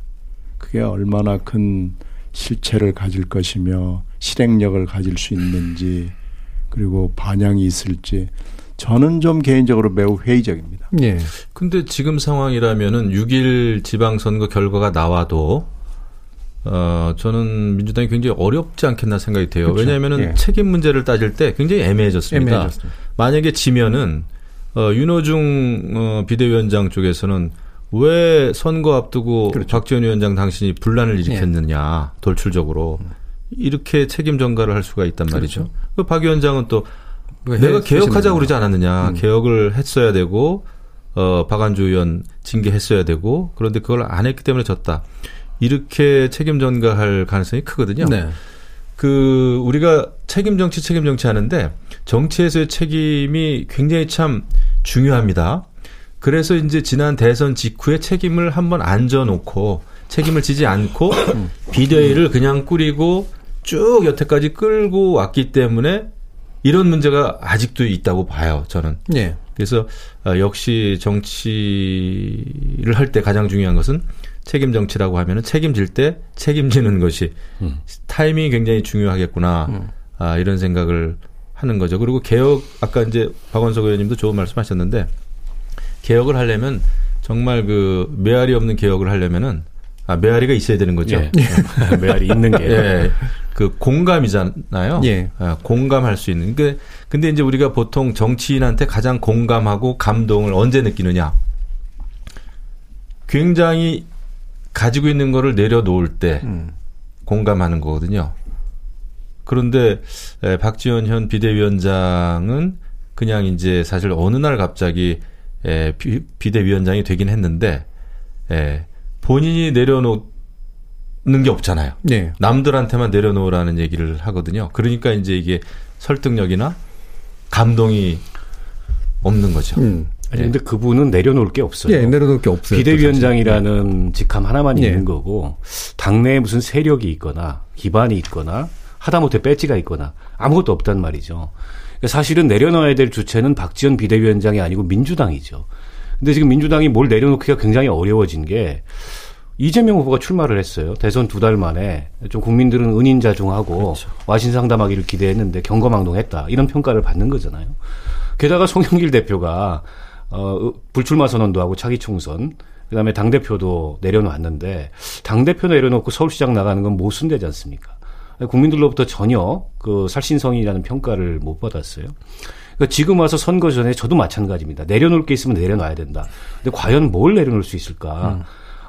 그게 얼마나 큰 실체를 가질 것이며 실행력을 가질 수 있는지 그리고 반향이 있을지 저는 좀 개인적으로 매우 회의적입니다. 예. 근데 지금 상황이라면은 6일 지방선거 결과가 나와도 어, 저는 민주당이 굉장히 어렵지 않겠나 생각이 돼요. 그렇죠. 왜냐하면은 예. 책임 문제를 따질 때 굉장히 애매해졌습니다. 애매해졌습니다. 만약에 지면은 어, 윤호중 어, 비대위원장 쪽에서는 왜 선거 앞두고 그렇죠. 박지원 위원장 당신이 분란을 일으켰느냐 예. 돌출적으로 이렇게 책임 전가를 할 수가 있단 말이죠. 그렇죠. 그박 위원장은 또 내가 개혁하자고 그러지 않았느냐. 음. 개혁을 했어야 되고 어 박안주 의원 징계했어야 되고 그런데 그걸 안 했기 때문에 졌다. 이렇게 책임 전가할 가능성이 크거든요. 네. 그 우리가 책임 정치 책임 정치 하는데 정치에서의 책임이 굉장히 참 중요합니다. 그래서 이제 지난 대선 직후에 책임을 한번 앉아놓고 책임을 지지 않고 비대위를 그냥 꾸리고 쭉 여태까지 끌고 왔기 때문에 이런 문제가 아직도 있다고 봐요, 저는. 네. 그래서 어, 역시 정치를 할 때 가장 중요한 것은 책임 정치라고 하면은 책임질 때 책임지는 것이 음. 타이밍이 굉장히 중요하겠구나. 음. 아, 이런 생각을 하는 거죠. 그리고 개혁 아까 이제 박원석 의원님도 좋은 말씀하셨는데 개혁을 하려면 정말 그 메아리 없는 개혁을 하려면은 아, 메아리가 있어야 되는 거죠. 예. 메아리 있는 게. 예. 그 공감이잖아요. 예. 아, 공감할 수 있는. 그 근데 이제 우리가 보통 정치인한테 가장 공감하고 감동을 언제 느끼느냐? 굉장히 가지고 있는 거를 내려놓을 때 음. 공감하는 거거든요. 그런데 에, 박지원 현 비대위원장은 그냥 이제 사실 어느 날 갑자기 에, 비, 비대위원장이 되긴 했는데 에, 본인이 내려놓는 게 없잖아요. 네. 남들한테만 내려놓으라는 얘기를 하거든요. 그러니까 이제 이게 설득력이나 감동이 없는 거죠. 음. 아니, 근데 그분은 내려놓을 게 없어요. 예, 내려놓을 게 없어요. 비대위원장이라는 네. 직함 하나만 네. 있는 거고, 당내에 무슨 세력이 있거나, 기반이 있거나, 하다못해 배지가 있거나, 아무것도 없단 말이죠. 사실은 내려놔야 될 주체는 박지원 비대위원장이 아니고 민주당이죠. 근데 지금 민주당이 뭘 내려놓기가 굉장히 어려워진 게 이재명 후보가 출마를 했어요. 대선 두 달 만에 좀 국민들은 은인자중하고 그렇죠. 와신상담하기를 기대했는데 경거망동했다 이런 평가를 받는 거잖아요. 게다가 송영길 대표가 어 불출마 선언도 하고 차기 총선 그다음에 당 대표도 내려놨는데 당 대표 내려놓고 서울시장 나가는 건 모순되지 않습니까? 국민들로부터 전혀 그 살신성이라는 평가를 못 받았어요. 그러니까 지금 와서 선거 전에 저도 마찬가지입니다. 내려놓을 게 있으면 내려놔야 된다. 근데 과연 뭘 내려놓을 수 있을까? 음.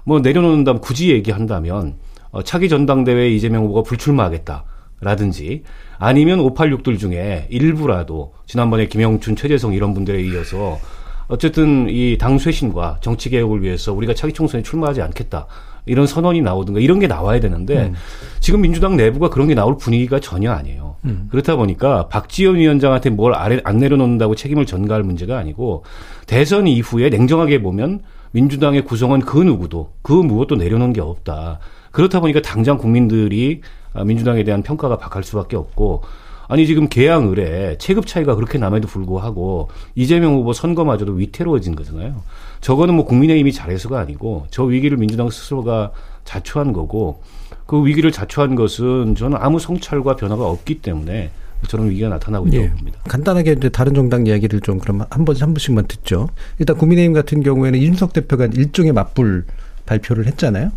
뭐 내려놓는다면 굳이 얘기한다면 어, 차기 전당대회 이재명 후보가 불출마하겠다 라든지 아니면 586들 중에 일부라도 지난번에 김영춘, 최재성 이런 분들에 이어서 어쨌든 이 당 쇄신과 정치 개혁을 위해서 우리가 차기 총선에 출마하지 않겠다. 이런 선언이 나오든가 이런 게 나와야 되는데 음. 지금 민주당 내부가 그런 게 나올 분위기가 전혀 아니에요. 음. 그렇다 보니까 박지원 위원장한테 뭘 아래 안 내려놓는다고 책임을 전가할 문제가 아니고 대선 이후에 냉정하게 보면 민주당의 구성원 그 누구도 그 무엇도 내려놓은 게 없다. 그렇다 보니까 당장 국민들이 민주당에 대한 평가가 박할 수밖에 없고 아니 지금 개항 을에 체급 차이가 그렇게 남에도 불구하고 이재명 후보 선거마저도 위태로워진 거잖아요. 저거는 뭐 국민의힘이 잘해서가 아니고 저 위기를 민주당 스스로가 자초한 거고 그 위기를 자초한 것은 저는 아무 성찰과 변화가 없기 때문에 저런 위기가 나타나고 있다고 예. 봅니다. 간단하게 이제 다른 정당 이야기를 좀 그럼 한 번, 한 번씩만 듣죠. 일단 국민의힘 같은 경우에는 이준석 대표가 일종의 맞불 발표를 했잖아요.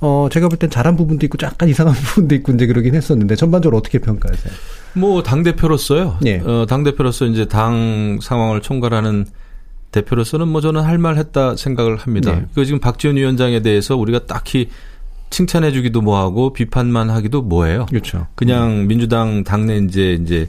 어, 제가 볼 땐 잘한 부분도 있고 약간 이상한 부분도 있고 이제 그러긴 했었는데 전반적으로 어떻게 평가하세요? 뭐, 당대표로서요. 예. 어, 당대표로서 이제 당 상황을 총괄하는 대표로서는 뭐 저는 할 말 했다 생각을 합니다. 네. 이거 지금 박지원 위원장에 대해서 우리가 딱히 칭찬해 주기도 뭐하고 비판만 하기도 뭐해요. 그렇죠. 그냥 음. 민주당 당내 이제 이제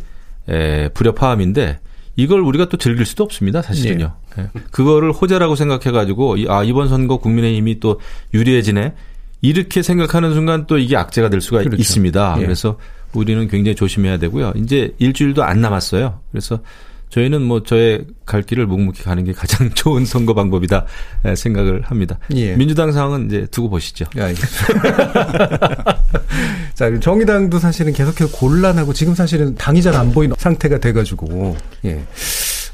에, 불협화음인데 이걸 우리가 또 즐길 수도 없습니다. 사실은요. 네. 그거를 호재라고 생각해 가지고 아 이번 선거 국민의힘이 또 유리해지네. 이렇게 생각하는 순간 또 이게 악재가 될 수가 그렇죠. 있습니다. 예. 그래서 우리는 굉장히 조심해야 되고요. 이제 일주일도 안 남았어요. 그래서 저희는 뭐 저의 갈 길을 묵묵히 가는 게 가장 좋은 선거 방법이다 생각을 합니다. 예. 민주당 상황은 이제 두고 보시죠. 예, 자, 정의당도 사실은 계속해서 곤란하고 지금 사실은 당이 잘 안 보이는 상태가 돼가지고 예.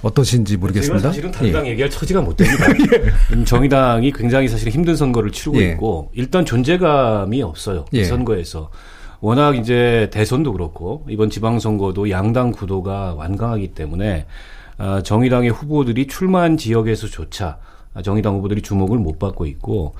어떠신지 모르겠습니다. 사실은 당당 예. 얘기할 처지가 못 됩니다. 예. 음, 정의당이 굉장히 사실 힘든 선거를 치르고 예. 있고 일단 존재감이 없어요. 이 예. 선거에서. 워낙 이제 대선도 그렇고 이번 지방선거도 양당 구도가 완강하기 때문에 아, 정의당의 후보들이 출마한 지역에서조차 정의당 후보들이 주목을 못 받고 있고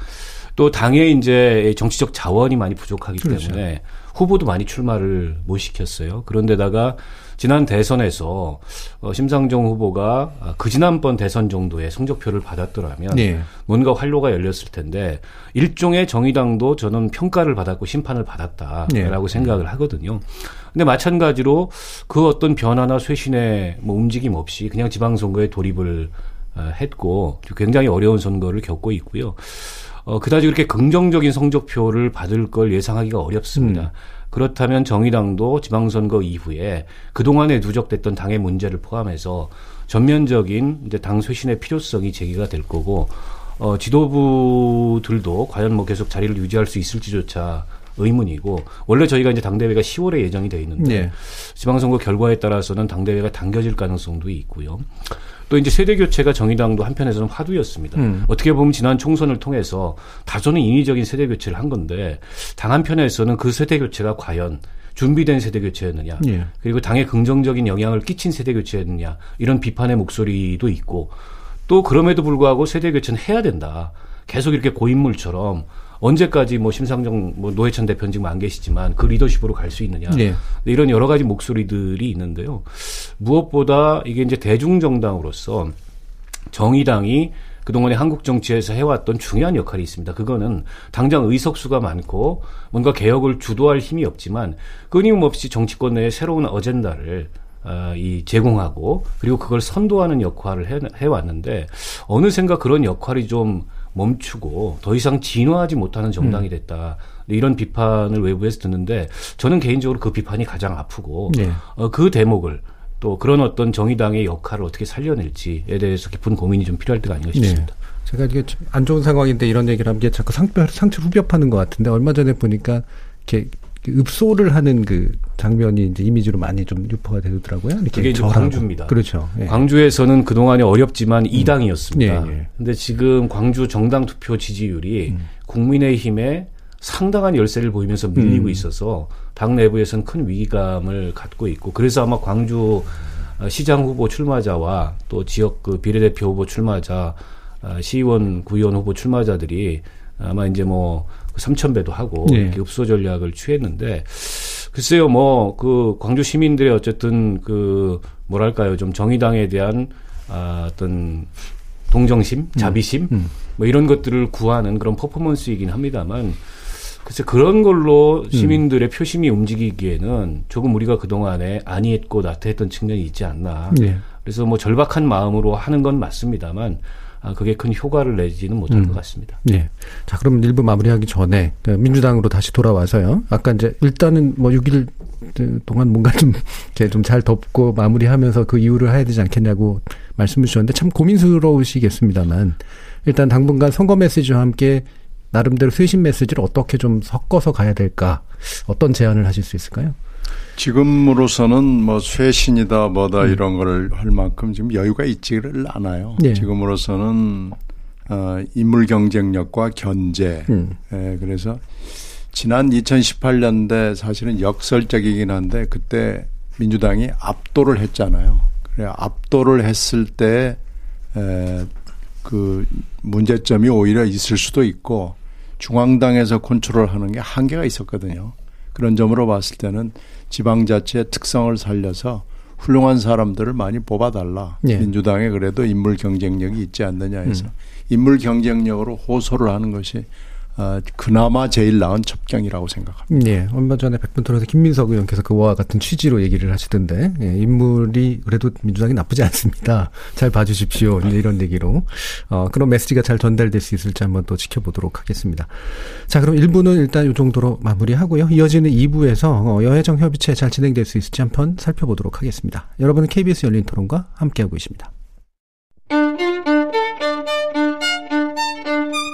또 당에 이제 정치적 자원이 많이 부족하기 그렇죠. 때문에 후보도 많이 출마를 못 시켰어요. 그런데다가 지난 대선에서 어, 심상정 후보가 아, 그 지난번 대선 정도의 성적표를 받았더라면 네. 뭔가 활로가 열렸을 텐데 일종의 정의당도 저는 평가를 받았고 심판을 받았다라고 네. 생각을 하거든요. 근데 마찬가지로 그 어떤 변화나 쇄신의 뭐 움직임 없이 그냥 지방선거에 돌입을 어, 했고 굉장히 어려운 선거를 겪고 있고요. 어, 그다지 그렇게 긍정적인 성적표를 받을 걸 예상하기가 어렵습니다. 음. 그렇다면 정의당도 지방선거 이후에 그동안에 누적됐던 당의 문제를 포함해서 전면적인 이제 당 쇄신의 필요성이 제기가 될 거고 어, 지도부들도 과연 뭐 계속 자리를 유지할 수 있을지조차 의문이고 원래 저희가 이제 당대회가 10월에 예정이 돼 있는데 네. 지방선거 결과에 따라서는 당대회가 당겨질 가능성도 있고요. 또 이제 세대 교체가 정의당도 한편에서는 화두였습니다. 음. 어떻게 보면 지난 총선을 통해서 다소는 인위적인 세대 교체를 한 건데 당 한편에서는 그 세대 교체가 과연 준비된 세대 교체였느냐 예. 그리고 당에 긍정적인 영향을 끼친 세대 교체였느냐 이런 비판의 목소리도 있고 또 그럼에도 불구하고 세대 교체는 해야 된다. 계속 이렇게 고인물처럼 언제까지 뭐 심상정 뭐 노회찬 대표는 지금 안 계시지만 그 리더십으로 갈 수 있느냐 네. 이런 여러 가지 목소리들이 있는데요. 무엇보다 이게 이제 대중 정당으로서 정의당이 그동안에 한국 정치에서 해왔던 중요한 역할이 있습니다. 그거는 당장 의석수가 많고 뭔가 개혁을 주도할 힘이 없지만 끊임없이 정치권 내에 새로운 어젠다를 어, 이 제공하고 그리고 그걸 선도하는 역할을 해, 해왔는데 어느샌가 그런 역할이 좀 멈추고 더 이상 진화하지 못하는 정당이 음. 됐다. 이런 비판을 외부에서 듣는데 저는 개인적으로 그 비판이 가장 아프고 네. 어, 그 대목을 또 그런 어떤 정의당의 역할을 어떻게 살려낼지에 대해서 깊은 고민이 좀 필요할 때가 아닌가 싶습니다. 네. 제가 이게 안 좋은 상황인데 이런 얘기를 하면 게 자꾸 상처, 상처 후벼파는 것 같은데 얼마 전에 보니까 이렇게 읍소를 하는 그 장면이 이제 이미지로 많이 좀 유포가 되더라고요. 이렇게 그게 이제 광주입니다. 그렇죠. 예. 광주에서는 그동안에 어렵지만 음. 2당이었습니다. 예, 예. 근데 지금 광주 정당 투표 지지율이 음. 국민의힘에 상당한 열세를 보이면서 밀리고 음. 있어서 당 내부에서는 큰 위기감을 갖고 있고 그래서 아마 광주 어, 시장 후보 출마자와 또 지역 그 비례대표 후보 출마자 어, 시의원 구의원 후보 출마자들이 아마 이제 뭐 3천 배도 하고 네. 이렇게 읍소 전략을 취했는데 글쎄요 뭐 그 광주 시민들의 어쨌든 그 뭐랄까요 좀 정의당에 대한 아, 어떤 동정심, 음. 자비심 음. 음. 뭐 이런 것들을 구하는 그런 퍼포먼스이긴 합니다만 글쎄 그런 걸로 시민들의 음. 표심이 움직이기에는 조금 우리가 그동안에 아니했고 나태했던 측면이 있지 않나. 네. 그래서 뭐 절박한 마음으로 하는 건 맞습니다만 아, 그게 큰 효과를 내지는 못할 음. 것 같습니다. 네. 자, 그럼 일부 마무리하기 전에 그 민주당으로 다시 돌아와서요. 아까 이제 일단은 뭐 6일 동안 뭔가 좀 이렇게 좀 잘 덮고 마무리하면서 그 이유를 해야 되지 않겠냐고 말씀을 주셨는데 참 고민스러우시겠습니다만 일단 당분간 선거 메시지와 함께 나름대로 쇄신 메시지를 어떻게 좀 섞어서 가야 될까? 어떤 제안을 하실 수 있을까요? 지금으로서는 뭐 쇄신이다 뭐다 음. 이런 거를 할 만큼 지금 여유가 있지를 않아요. 네. 지금으로서는 어, 인물 경쟁력과 견제. 음. 예, 그래서 지난 2018년대 사실은 역설적이긴 한데 그때 민주당이 압도를 했잖아요. 그래 압도를 했을 때 에, 그 문제점이 오히려 있을 수도 있고 중앙당에서 컨트롤하는 게 한계가 있었거든요. 그런 점으로 봤을 때는 지방자치의 특성을 살려서 훌륭한 사람들을 많이 뽑아달라. 예. 민주당에 그래도 인물 경쟁력이 있지 않느냐 해서 음. 인물 경쟁력으로 호소를 하는 것이 어, 그나마 제일 나은 첩경이라고 생각합니다. 예. 얼마 전에 백분 토론에서 김민석 의원께서 그와 같은 취지로 얘기를 하시던데, 예, 인물이 그래도 민주당이 나쁘지 않습니다. 잘 봐주십시오. 이런 얘기로. 어, 그런 메시지가 잘 전달될 수 있을지 한번 또 지켜보도록 하겠습니다. 자, 그럼 1부는 일단 이 정도로 마무리하고요. 이어지는 2부에서 어, 여해정 협의체 잘 진행될 수 있을지 한번 살펴보도록 하겠습니다. 여러분은 KBS 열린 토론과 함께하고 있습니다.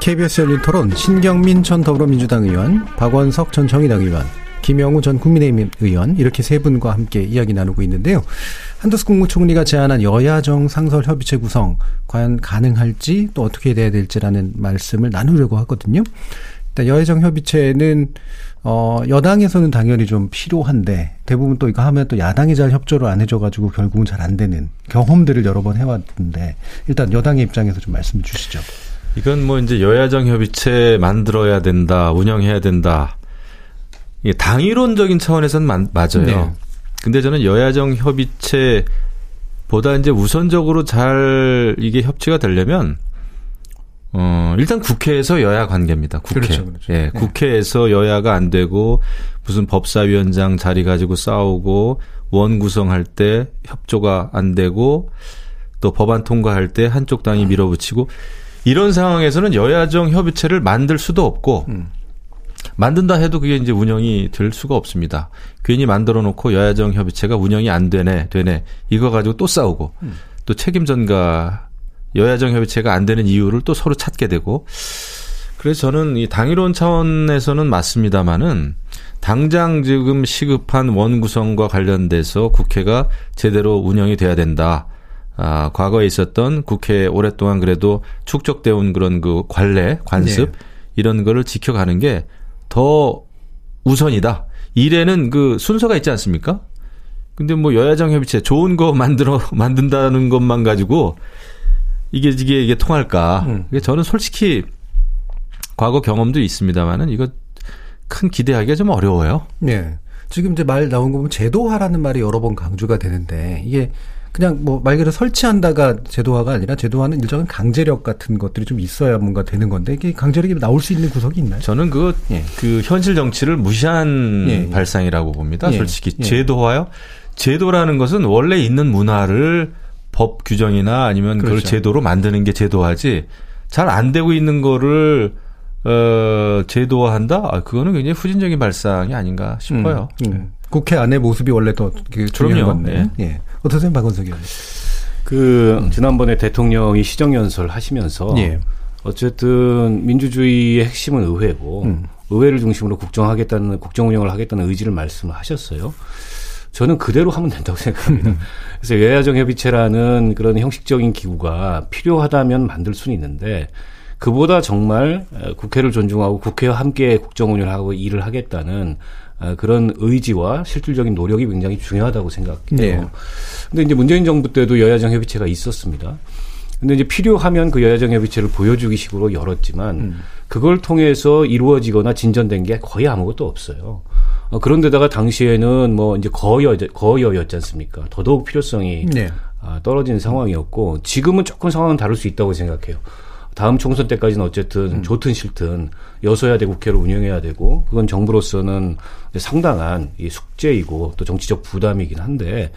KBS 열린 토론 신경민 전 더불어민주당 의원, 박원석 전 정의당 의원, 김영우 전 국민의힘 의원 이렇게 세 분과 함께 이야기 나누고 있는데요. 한두스 국무총리가 제안한 여야정 상설 협의체 구성 과연 가능할지 또 어떻게 돼야 될지라는 말씀을 나누려고 하거든요. 일단 여야정 협의체는 어 여당에서는 당연히 좀 필요한데 대부분 또 이거 하면 또 야당이 잘 협조를 안 해줘가지고 결국은 잘 안 되는 경험들을 여러 번 해왔는데 일단 여당의 입장에서 좀 말씀 주시죠. 이건 뭐 이제 여야정 협의체 만들어야 된다, 운영해야 된다. 이게 당위론적인 차원에서는 맞아요. 네. 근데 저는 여야정 협의체보다 이제 우선적으로 잘 이게 협치가 되려면 어, 일단 국회에서 여야 관계입니다. 국회. 그렇죠, 그렇죠. 예, 네. 국회에서 여야가 안 되고 무슨 법사위원장 자리 가지고 싸우고 원 구성할 때 협조가 안 되고 또 법안 통과할 때 한쪽 당이 밀어붙이고 이런 상황에서는 여야정 협의체를 만들 수도 없고 음. 만든다 해도 그게 이제 운영이 될 수가 없습니다. 괜히 만들어 놓고 여야정 협의체가 운영이 안 되네, 되네. 이거 가지고 또 싸우고 음. 또 책임 전가 여야정 협의체가 안 되는 이유를 또 서로 찾게 되고 그래서 저는 이 당일원 차원에서는 맞습니다만은 당장 지금 시급한 원 구성과 관련돼서 국회가 제대로 운영이 돼야 된다. 아, 과거에 있었던 국회에 오랫동안 그래도 축적돼 온 그런 그 관례, 관습 네. 이런 거를 지켜가는 게 더 우선이다. 일에는 그 순서가 있지 않습니까? 근데 뭐 여야정 협의체 좋은 거 만들어 만든다는 것만 가지고 이게 이게 이게 통할까? 음. 저는 솔직히 과거 경험도 있습니다만은 이거 큰 기대하기가 좀 어려워요. 네. 지금 이제 말 나온 거 보면 제도화라는 말이 여러 번 강조가 되는데 이게 그냥 뭐 말 그대로 설치한다가 제도화가 아니라 제도화는 일정한 강제력 같은 것들이 좀 있어야 뭔가 되는 건데 이게 강제력이 나올 수 있는 구석이 있나요? 저는 그, 예. 그 현실 정치를 무시한 예. 예. 발상이라고 봅니다. 예. 솔직히 예. 제도화요. 제도라는 것은 원래 있는 문화를 법 규정이나 아니면 그렇죠. 그걸 제도로 만드는 게 제도화지 잘 안 되고 있는 거를 어, 제도화한다? 아, 그거는 굉장히 후진적인 발상이 아닌가 싶어요. 음, 음. 국회 안의 모습이 원래 더그 중요한 건데. 예. 예. 어떠세요, 박원석 의원? 그 음. 지난번에 대통령이 시정연설 하시면서 예. 어쨌든 민주주의의 핵심은 의회고 음. 의회를 중심으로 국정하겠다는 국정 운영을 하겠다는 의지를 말씀을 하셨어요. 저는 그대로 하면 된다고 생각합니다. 그래서 여야정 협의체라는 그런 형식적인 기구가 필요하다면 만들 수는 있는데 그보다 정말 국회를 존중하고 국회와 함께 국정 운영을 하고 일을 하겠다는 아, 그런 의지와 실질적인 노력이 굉장히 중요하다고 생각해요. 네. 근데 이제 문재인 정부 때도 여야정 협의체가 있었습니다. 근데 이제 필요하면 그 여야정 협의체를 보여주기 식으로 열었지만 음. 그걸 통해서 이루어지거나 진전된 게 거의 아무것도 없어요. 어, 그런데다가 당시에는 뭐 이제 거여 거여였지 않습니까? 더더욱 필요성이 네. 아, 떨어진 상황이었고 지금은 조금 상황은 다를 수 있다고 생각해요. 다음 총선 때까지는 어쨌든 음. 좋든 싫든 여서야 대 국회를 운영해야 되고 그건 정부로서는 상당한 이 숙제이고 또 정치적 부담이긴 한데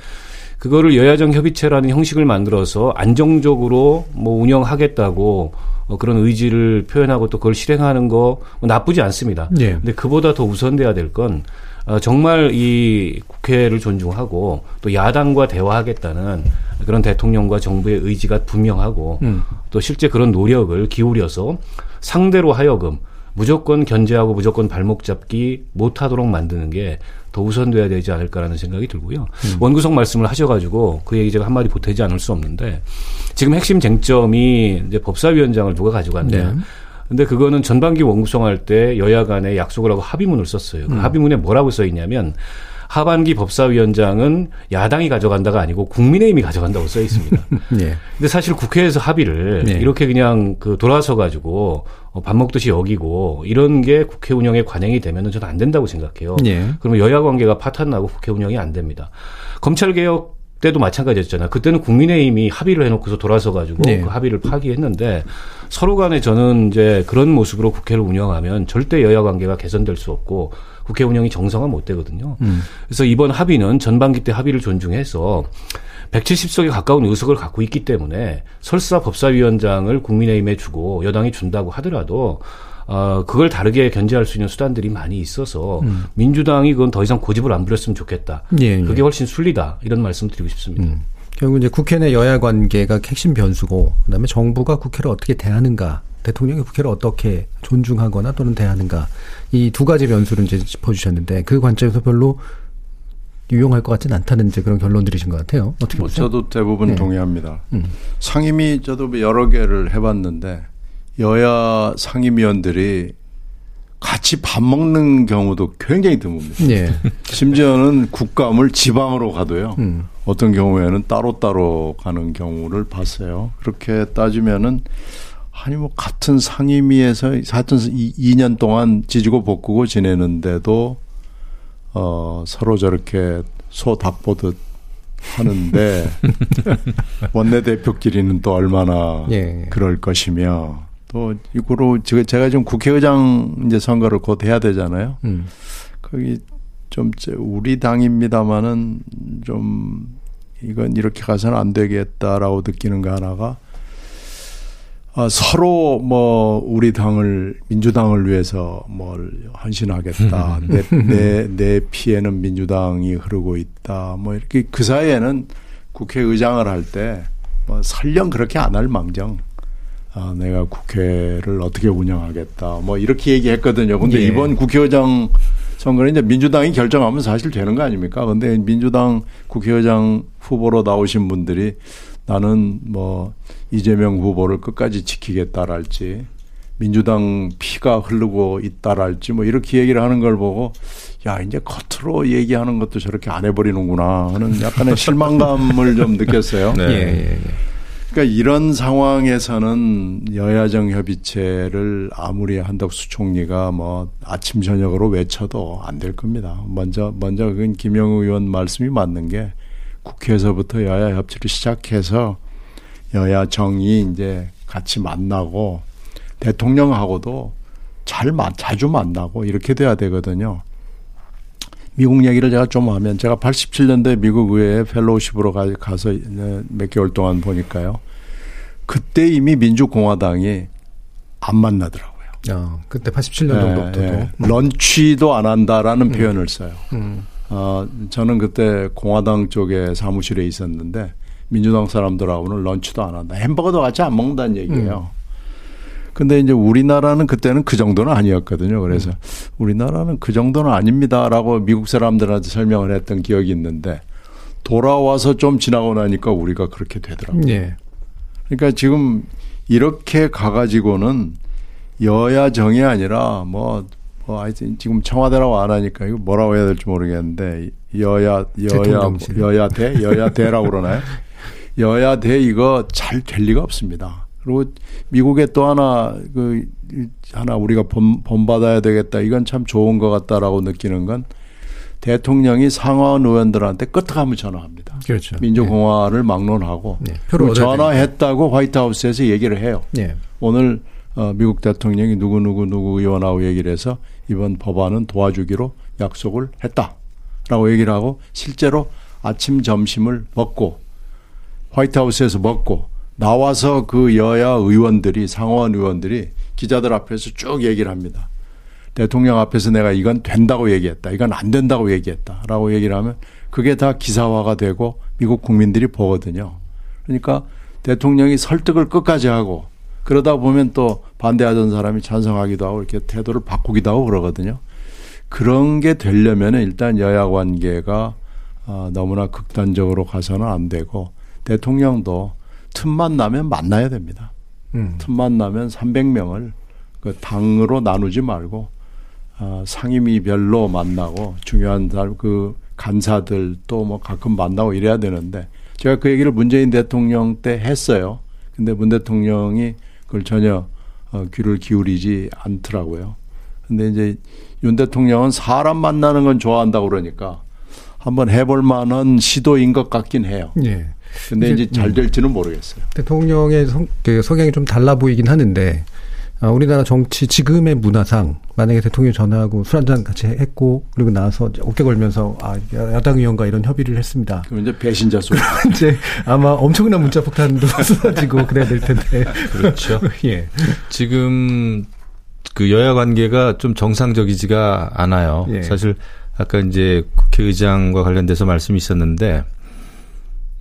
그거를 여야정 협의체라는 형식을 만들어서 안정적으로 뭐 운영하겠다고 어, 그런 의지를 표현하고 또 그걸 실행하는 거 뭐 나쁘지 않습니다. 네. 근데 그보다 더 우선돼야 될 건 어, 정말 이 국회를 존중하고 또 야당과 대화하겠다는 그런 대통령과 정부의 의지가 분명하고 음. 또 실제 그런 노력을 기울여서 상대로 하여금 무조건 견제하고 무조건 발목 잡기 못하도록 만드는 게 더 우선돼야 되지 않을까라는 생각이 들고요. 음. 원구성 말씀을 하셔가지고 그 얘기 제가 한마디 보태지 않을 수 없는데 지금 핵심 쟁점이 이제 법사위원장을 누가 가져갔냐. 네. 근데 그거는 전반기 원구성할 때 여야 간에 약속을 하고 합의문을 썼어요. 그 음. 합의문에 뭐라고 써 있냐면 하반기 법사위원장은 야당이 가져간다가 아니고 국민의힘이 가져간다고 써 있습니다. 네. 근데 사실 국회에서 합의를 네. 이렇게 그냥 그 돌아서 가지고 어, 밥 먹듯이 여기고 이런 게 국회 운영에 관행이 되면은 저는 안 된다고 생각해요. 네. 그러면 여야 관계가 파탄나고 국회 운영이 안 됩니다. 검찰 개혁 때도 마찬가지였잖아요. 그때는 국민의힘이 합의를 해놓고서 돌아서 가지고 네. 그 합의를 파기했는데 서로 간에 저는 이제 그런 모습으로 국회를 운영하면 절대 여야 관계가 개선될 수 없고 국회 운영이 정상화 못 되거든요. 음. 그래서 이번 합의는 전반기 때 합의를 존중해서 170석에 가까운 의석을 갖고 있기 때문에 설사 법사위원장을 국민의힘에 주고 여당이 준다고 하더라도 어, 그걸 다르게 견제할 수 있는 수단들이 많이 있어서 음. 민주당이 그건 더 이상 고집을 안 부렸으면 좋겠다. 예, 예. 그게 훨씬 순리다. 이런 말씀 드리고 싶습니다. 음. 결국 이제 국회 내 여야 관계가 핵심 변수고 그다음에 정부가 국회를 어떻게 대하는가 대통령이 국회를 어떻게 존중하거나 또는 대하는가 이 두 가지 변수를 이제 짚어주셨는데 그 관점에서 별로 유용할 것 같지는 않다는 이제 그런 결론들이신 것 같아요. 어떻게 뭐 보세요? 저도 대부분 네. 동의합니다. 음. 상임위 저도 여러 개를 해봤는데 여야 상임위원들이 같이 밥 먹는 경우도 굉장히 드뭅니다. 예. 심지어는 국감을 지방으로 가도요. 음. 어떤 경우에는 따로따로 가는 경우를 봤어요. 그렇게 따지면은 아니 뭐 같은 상임위에서 하여튼 2년 동안 지지고 볶고 지내는데도 어 서로 저렇게 소 닭 보듯 하는데 원내대표끼리는 또 얼마나 예. 그럴 것이며 또 이거로 제가 제가 지금 국회의장 이제 선거를 곧 해야 되잖아요. 음. 거기 좀 우리 당입니다마는 좀 이건 이렇게 가서는 안 되겠다라고 느끼는 거 하나가 아, 서로 뭐 우리 당을 민주당을 위해서 뭘 헌신하겠다. 내, 내, 내 피에는 민주당이 흐르고 있다. 뭐 이렇게 그 사이에는 국회의장을 할 때 뭐 설령 그렇게 안 할 망정 아, 내가 국회를 어떻게 운영하겠다. 뭐 이렇게 얘기했거든요. 근데 예. 이번 국회의장 선거는 이제 민주당이 결정하면 사실 되는 거 아닙니까? 근데 민주당 국회의장 후보로 나오신 분들이 나는 뭐 이재명 후보를 끝까지 지키겠다랄지 민주당 피가 흐르고 있다랄지 뭐 이렇게 얘기를 하는 걸 보고 야 이제 겉으로 얘기하는 것도 저렇게 안 해버리는구나 하는 약간의 실망감을 좀 느꼈어요. 네. 예, 예, 예. 그러니까 이런 상황에서는 여야정 협의체를 아무리 한덕수 총리가 뭐 아침 저녁으로 외쳐도 안 될 겁니다. 먼저 먼저 그건 김영우 의원 말씀이 맞는 게 국회에서부터 여야 협치를 시작해서 여야 정이 이제 같이 만나고 대통령하고도 잘 자주 만나고 이렇게 돼야 되거든요. 미국 얘기를 제가 좀 하면 제가 87년도에 미국 의회에 펠로우십으로 가서 몇 개월 동안 보니까요. 그때 이미 민주공화당이 안 만나더라고요. 아, 그때 87년 정도부터 네, 네. 런치도 안 한다라는 음. 표현을 써요. 음. 어, 저는 그때 공화당 쪽에 사무실에 있었는데 민주당 사람들하고는 런치도 안 한다. 햄버거도 같이 안 먹는다는 얘기예요. 음. 근데 이제 우리나라는 그때는 그 정도는 아니었거든요. 그래서 음. 우리나라는 그 정도는 아닙니다라고 미국 사람들한테 설명을 했던 기억이 있는데 돌아와서 좀 지나고 나니까 우리가 그렇게 되더라고요. 예. 그러니까 지금 이렇게 가가지고는 여야 정이 아니라 뭐, 뭐 하여튼 지금 청와대라고 안 하니까 이거 뭐라고 해야 될지 모르겠는데 여야 여야 여야 대 여야 대라고 그러나요? 여야 대 이거 잘 될 리가 없습니다. 그리고 미국에 또 하나 그 하나 우리가 본, 본받아야 되겠다. 이건 참 좋은 것 같다라고 느끼는 건 대통령이 상하원 의원들한테 끄떡하면 전화합니다. 그렇죠. 민주공화를 네. 막론하고 네. 전화했다고 화이트하우스에서 얘기를 해요. 네. 오늘 어, 미국 대통령이 누구 누구 누구 의원하고 얘기를 해서 이번 법안은 도와주기로 약속을 했다라고 얘기를 하고 실제로 아침 점심을 먹고 화이트하우스에서 먹고 나와서 그 여야 의원들이 상원 의원들이 기자들 앞에서 쭉 얘기를 합니다. 대통령 앞에서 내가 이건 된다고 얘기했다. 이건 안 된다고 얘기했다. 라고 얘기를 하면 그게 다 기사화가 되고 미국 국민들이 보거든요. 그러니까 대통령이 설득을 끝까지 하고 그러다 보면 또 반대하던 사람이 찬성하기도 하고 이렇게 태도를 바꾸기도 하고 그러거든요. 그런 게 되려면 일단 여야 관계가 어, 너무나 극단적으로 가서는 안 되고 대통령도 틈만 나면 만나야 됩니다. 음. 틈만 나면 300명을 그 당으로 나누지 말고 어, 상임위별로 만나고 중요한 그 간사들 또 뭐 가끔 만나고 이래야 되는데 제가 그 얘기를 문재인 대통령 때 했어요. 근데 문 대통령이 그걸 전혀 어, 귀를 기울이지 않더라고요. 근데 이제 윤 대통령은 사람 만나는 건 좋아한다고 그러니까 한번 해볼 만한 시도인 것 같긴 해요. 예. 근데 이제, 이제 잘 음. 될지는 모르겠어요. 대통령의 성, 그 성향이 좀 달라 보이긴 하는데 아, 우리나라 정치 지금의 문화상 만약에 대통령이 전화하고 술 한잔 같이 했고 그리고 나서 어깨 걸면서 아 야당 의원과 이런 협의를 했습니다. 그럼 이제 배신자 소리. 이제 아마 엄청난 문자 폭탄도 쏟아지고 그래야 될 텐데. 그렇죠. 예. 지금 그 여야 관계가 좀 정상적이지가 않아요. 예. 사실 아까 이제 국회의장과 관련돼서 말씀이 있었는데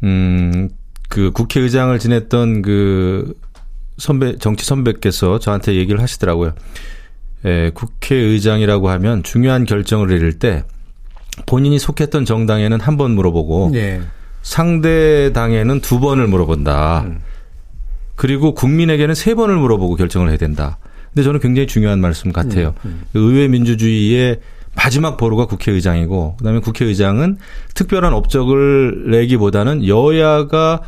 음, 그 국회의장을 지냈던 그 선배 정치 선배께서 저한테 얘기를 하시더라고요. 에, 국회의장이라고 하면 중요한 결정을 내릴 때 본인이 속했던 정당에는 한 번 물어보고 네. 상대 당에는 두 번을 물어본다. 음. 그리고 국민에게는 세 번을 물어보고 결정을 해야 된다. 근데 저는 굉장히 중요한 말씀 같아요. 음, 음. 의회 민주주의의 마지막 보루가 국회의장이고 그다음에 국회의장은 특별한 업적을 내기보다는 여야가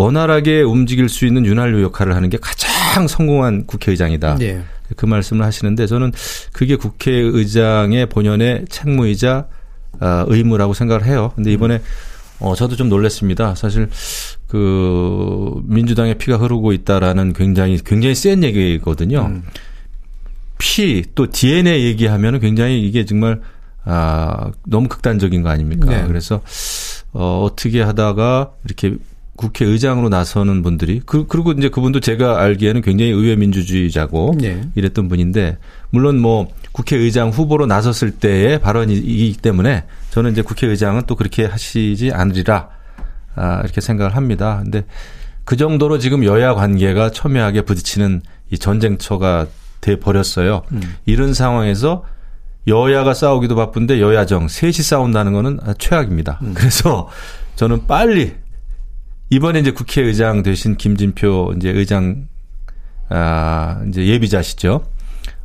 원활하게 움직일 수 있는 윤활유 역할을 하는 게 가장 성공한 국회의장이다. 네. 그 말씀을 하시는데 저는 그게 국회의장의 본연의 책무이자 아, 의무라고 생각을 해요. 근데 이번에 어 저도 좀 놀랐습니다. 사실 그 민주당의 피가 흐르고 있다라는 굉장히 굉장히 센 얘기거든요. 음. 피 또 DNA 얘기하면은 굉장히 이게 정말 아 너무 극단적인 거 아닙니까? 네. 그래서 어 어떻게 하다가 이렇게 국회의장으로 나서는 분들이 그, 그리고 이제 그분도 제가 알기에는 굉장히 의회 민주주의자고 네. 이랬던 분인데 물론 뭐 국회의장 후보로 나섰을 때의 발언이기 때문에 저는 이제 국회의장은 또 그렇게 하시지 않으리라 아, 이렇게 생각을 합니다. 근데 그 정도로 지금 여야 관계가 첨예하게 부딪히는 이 전쟁터가 돼 버렸어요. 음. 이런 상황에서 여야가 싸우기도 바쁜데 여야정 셋이 싸운다는 거는 최악입니다. 음. 그래서 저는 빨리 이번에 이제 국회의장 되신 김진표 이제 의장 아 이제 예비자시죠.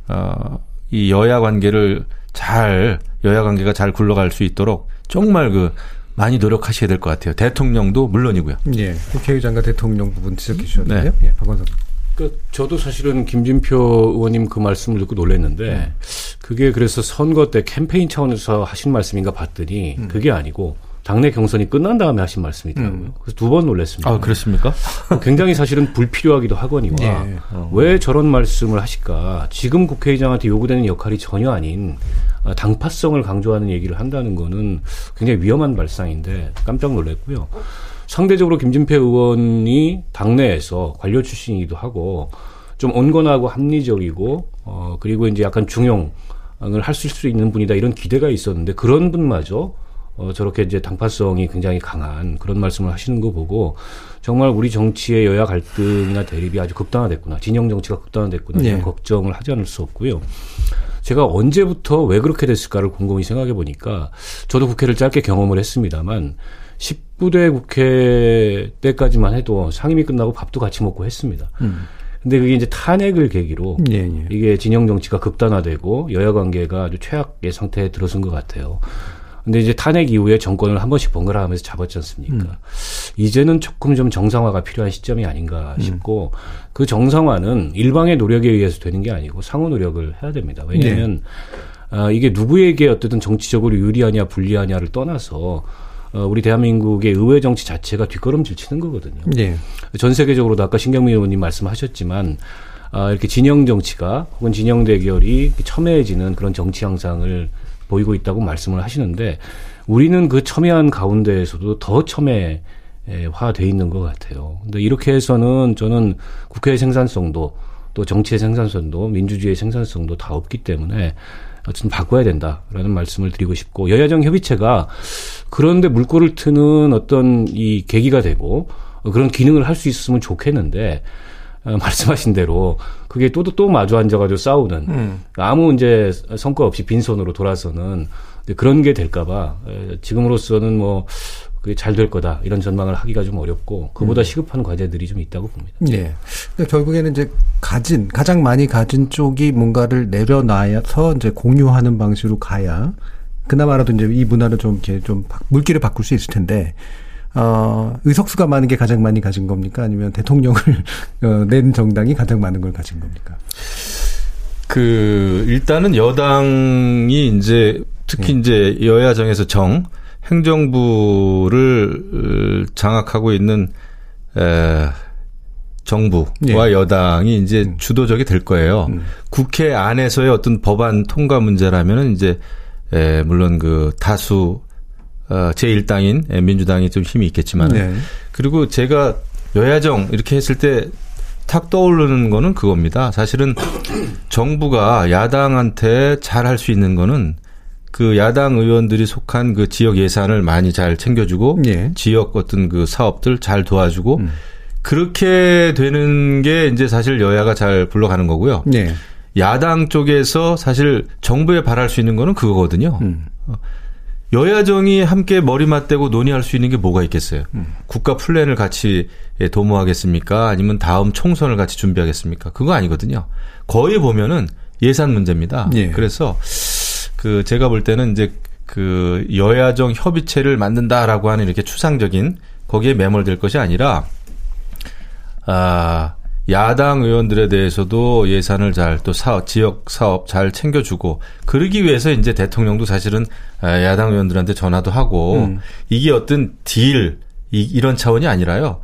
어, 이 여야 관계를 잘 여야 관계가 잘 굴러갈 수 있도록 정말 그 많이 노력하셔야 될 것 같아요. 대통령도 물론이고요. 예. 국회의장과 대통령 부분 지적해 주셨는데요. 네. 예, 박원석. 그 저도 사실은 김진표 의원님 그 말씀을 듣고 놀랐는데 음. 그게 그래서 선거 때 캠페인 차원에서 하신 말씀인가 봤더니 음. 그게 아니고 당내 경선이 끝난 다음에 하신 말씀이더라고요. 음. 그래서 두 번 놀랐습니다. 아, 그렇습니까? 굉장히 사실은 불필요하기도 하거니와 예. 어. 왜 저런 말씀을 하실까? 지금 국회의장한테 요구되는 역할이 전혀 아닌 어, 당파성을 강조하는 얘기를 한다는 거는 굉장히 위험한 발상인데 깜짝 놀랐고요. 상대적으로 김진표 의원이 당내에서 관료 출신이기도 하고 좀 온건하고 합리적이고 어 그리고 이제 약간 중용을 할 수 있는 분이다 이런 기대가 있었는데 그런 분마저 어, 저렇게 이제 당파성이 굉장히 강한 그런 말씀을 하시는 거 보고 정말 우리 정치의 여야 갈등이나 대립이 아주 극단화됐구나. 진영 정치가 극단화됐구나. 네. 이런 걱정을 하지 않을 수 없고요. 제가 언제부터 왜 그렇게 됐을까를 곰곰이 생각해 보니까 저도 국회를 짧게 경험을 했습니다만 19대 국회 때까지만 해도 상임위 끝나고 밥도 같이 먹고 했습니다. 음. 근데 그게 이제 탄핵을 계기로 예, 예. 이게 진영 정치가 극단화되고 여야 관계가 아주 최악의 상태에 들어선 것 같아요. 근데 이제 탄핵 이후에 정권을 한 번씩 번갈아 가면서 잡았지 않습니까? 음. 이제는 조금 좀 정상화가 필요한 시점이 아닌가 음. 싶고 음. 그 정상화는 일방의 노력에 의해서 되는 게 아니고 상호 노력을 해야 됩니다. 왜냐하면 네. 아, 이게 누구에게 어쨌든 정치적으로 유리하냐 불리하냐를 떠나서 어, 우리 대한민국의 의회 정치 자체가 뒷걸음질 치는 거거든요. 네. 전 세계적으로도 아까 신경민 의원님 말씀하셨지만 아, 이렇게 진영 정치가 혹은 진영 대결이 첨예해지는 그런 정치 양상을 보이고 있다고 말씀을 하시는데 우리는 그 첨예한 가운데에서도 더 첨예 화돼 있는 것 같아요. 근데 이렇게 해서는 저는 국회의 생산성도 또 정치의 생산성도 민주주의의 생산성도 다 없기 때문에 어쨌든 바꿔야 된다라는 말씀을 드리고 싶고 여야정 협의체가 그런데 물꼬를 트는 어떤 이 계기가 되고 그런 기능을 할 수 있었으면 좋겠는데 어, 말씀하신 대로 그게 또 또 마주 앉아가지고 싸우는 음. 아무 이제 성과 없이 빈손으로 돌아서는 그런 게 될까봐 지금으로서는 뭐 그게 잘 될 거다 이런 전망을 하기가 좀 어렵고 그보다 음. 시급한 과제들이 좀 있다고 봅니다. 네. 그러니까 결국에는 이제 가진 가장 많이 가진 쪽이 뭔가를 내려놔서 이제 공유하는 방식으로 가야 그나마라도 이제 이 문화를 좀 이렇게 좀 물기를 바꿀 수 있을 텐데 어, 의석수가 많은 게 가장 많이 가진 겁니까? 아니면 대통령을 어, 낸 정당이 가장 많은 걸 가진 겁니까? 그 일단은 여당이 이제 특히 네. 이제 여야정에서 정 행정부를 장악하고 있는 에 정부와 네. 여당이 이제 음. 주도적이 될 거예요. 음. 국회 안에서의 어떤 법안 통과 문제라면은 이제 에 물론 그 다수 어, 제1당인 민주당이 좀 힘이 있겠지만 네. 그리고 제가 여야정 이렇게 했을 때 탁 떠오르는 거는 그겁니다. 사실은 정부가 야당한테 잘 할 수 있는 거는 그 야당 의원들이 속한 그 지역 예산을 많이 잘 챙겨주고 네. 지역 어떤 그 사업들 잘 도와주고 음. 그렇게 되는 게 이제 사실 여야가 잘 불러가는 거고요. 네. 야당 쪽에서 사실 정부에 바랄 수 있는 거는 그거거든요. 음. 여야정이 함께 머리 맞대고 논의할 수 있는 게 뭐가 있겠어요? 음. 국가 플랜을 같이 도모하겠습니까? 아니면 다음 총선을 같이 준비하겠습니까? 그거 아니거든요. 거의 보면은 예산 문제입니다. 예. 그래서 그 제가 볼 때는 이제 그 여야정 협의체를 만든다라고 하는 이렇게 추상적인 거기에 매몰될 것이 아니라 아 야당 의원들에 대해서도 예산을 잘 또 사업 지역 사업 잘 챙겨주고 그러기 위해서 이제 대통령도 사실은 아, 야당 의원들한테 전화도 하고 음. 이게 어떤 딜 이, 이런 차원이 아니라요.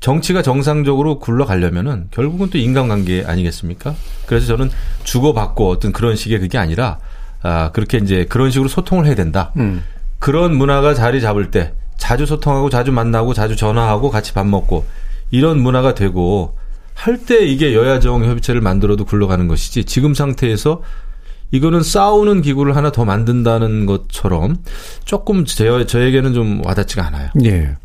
정치가 정상적으로 굴러가려면은 결국은 또 인간관계 아니겠습니까? 그래서 저는 주고받고 어떤 그런 식의 그게 아니라 아 그렇게 이제 그런 식으로 소통을 해야 된다. 음. 그런 문화가 자리 잡을 때 자주 소통하고 자주 만나고 자주 전화하고 같이 밥 먹고 이런 문화가 되고 할 때 이게 여야정 협의체를 만들어도 굴러가는 것이지 지금 상태에서 이거는 싸우는 기구를 하나 더 만든다는 것처럼 조금 제, 저에게는 좀 와닿지가 않아요. 예.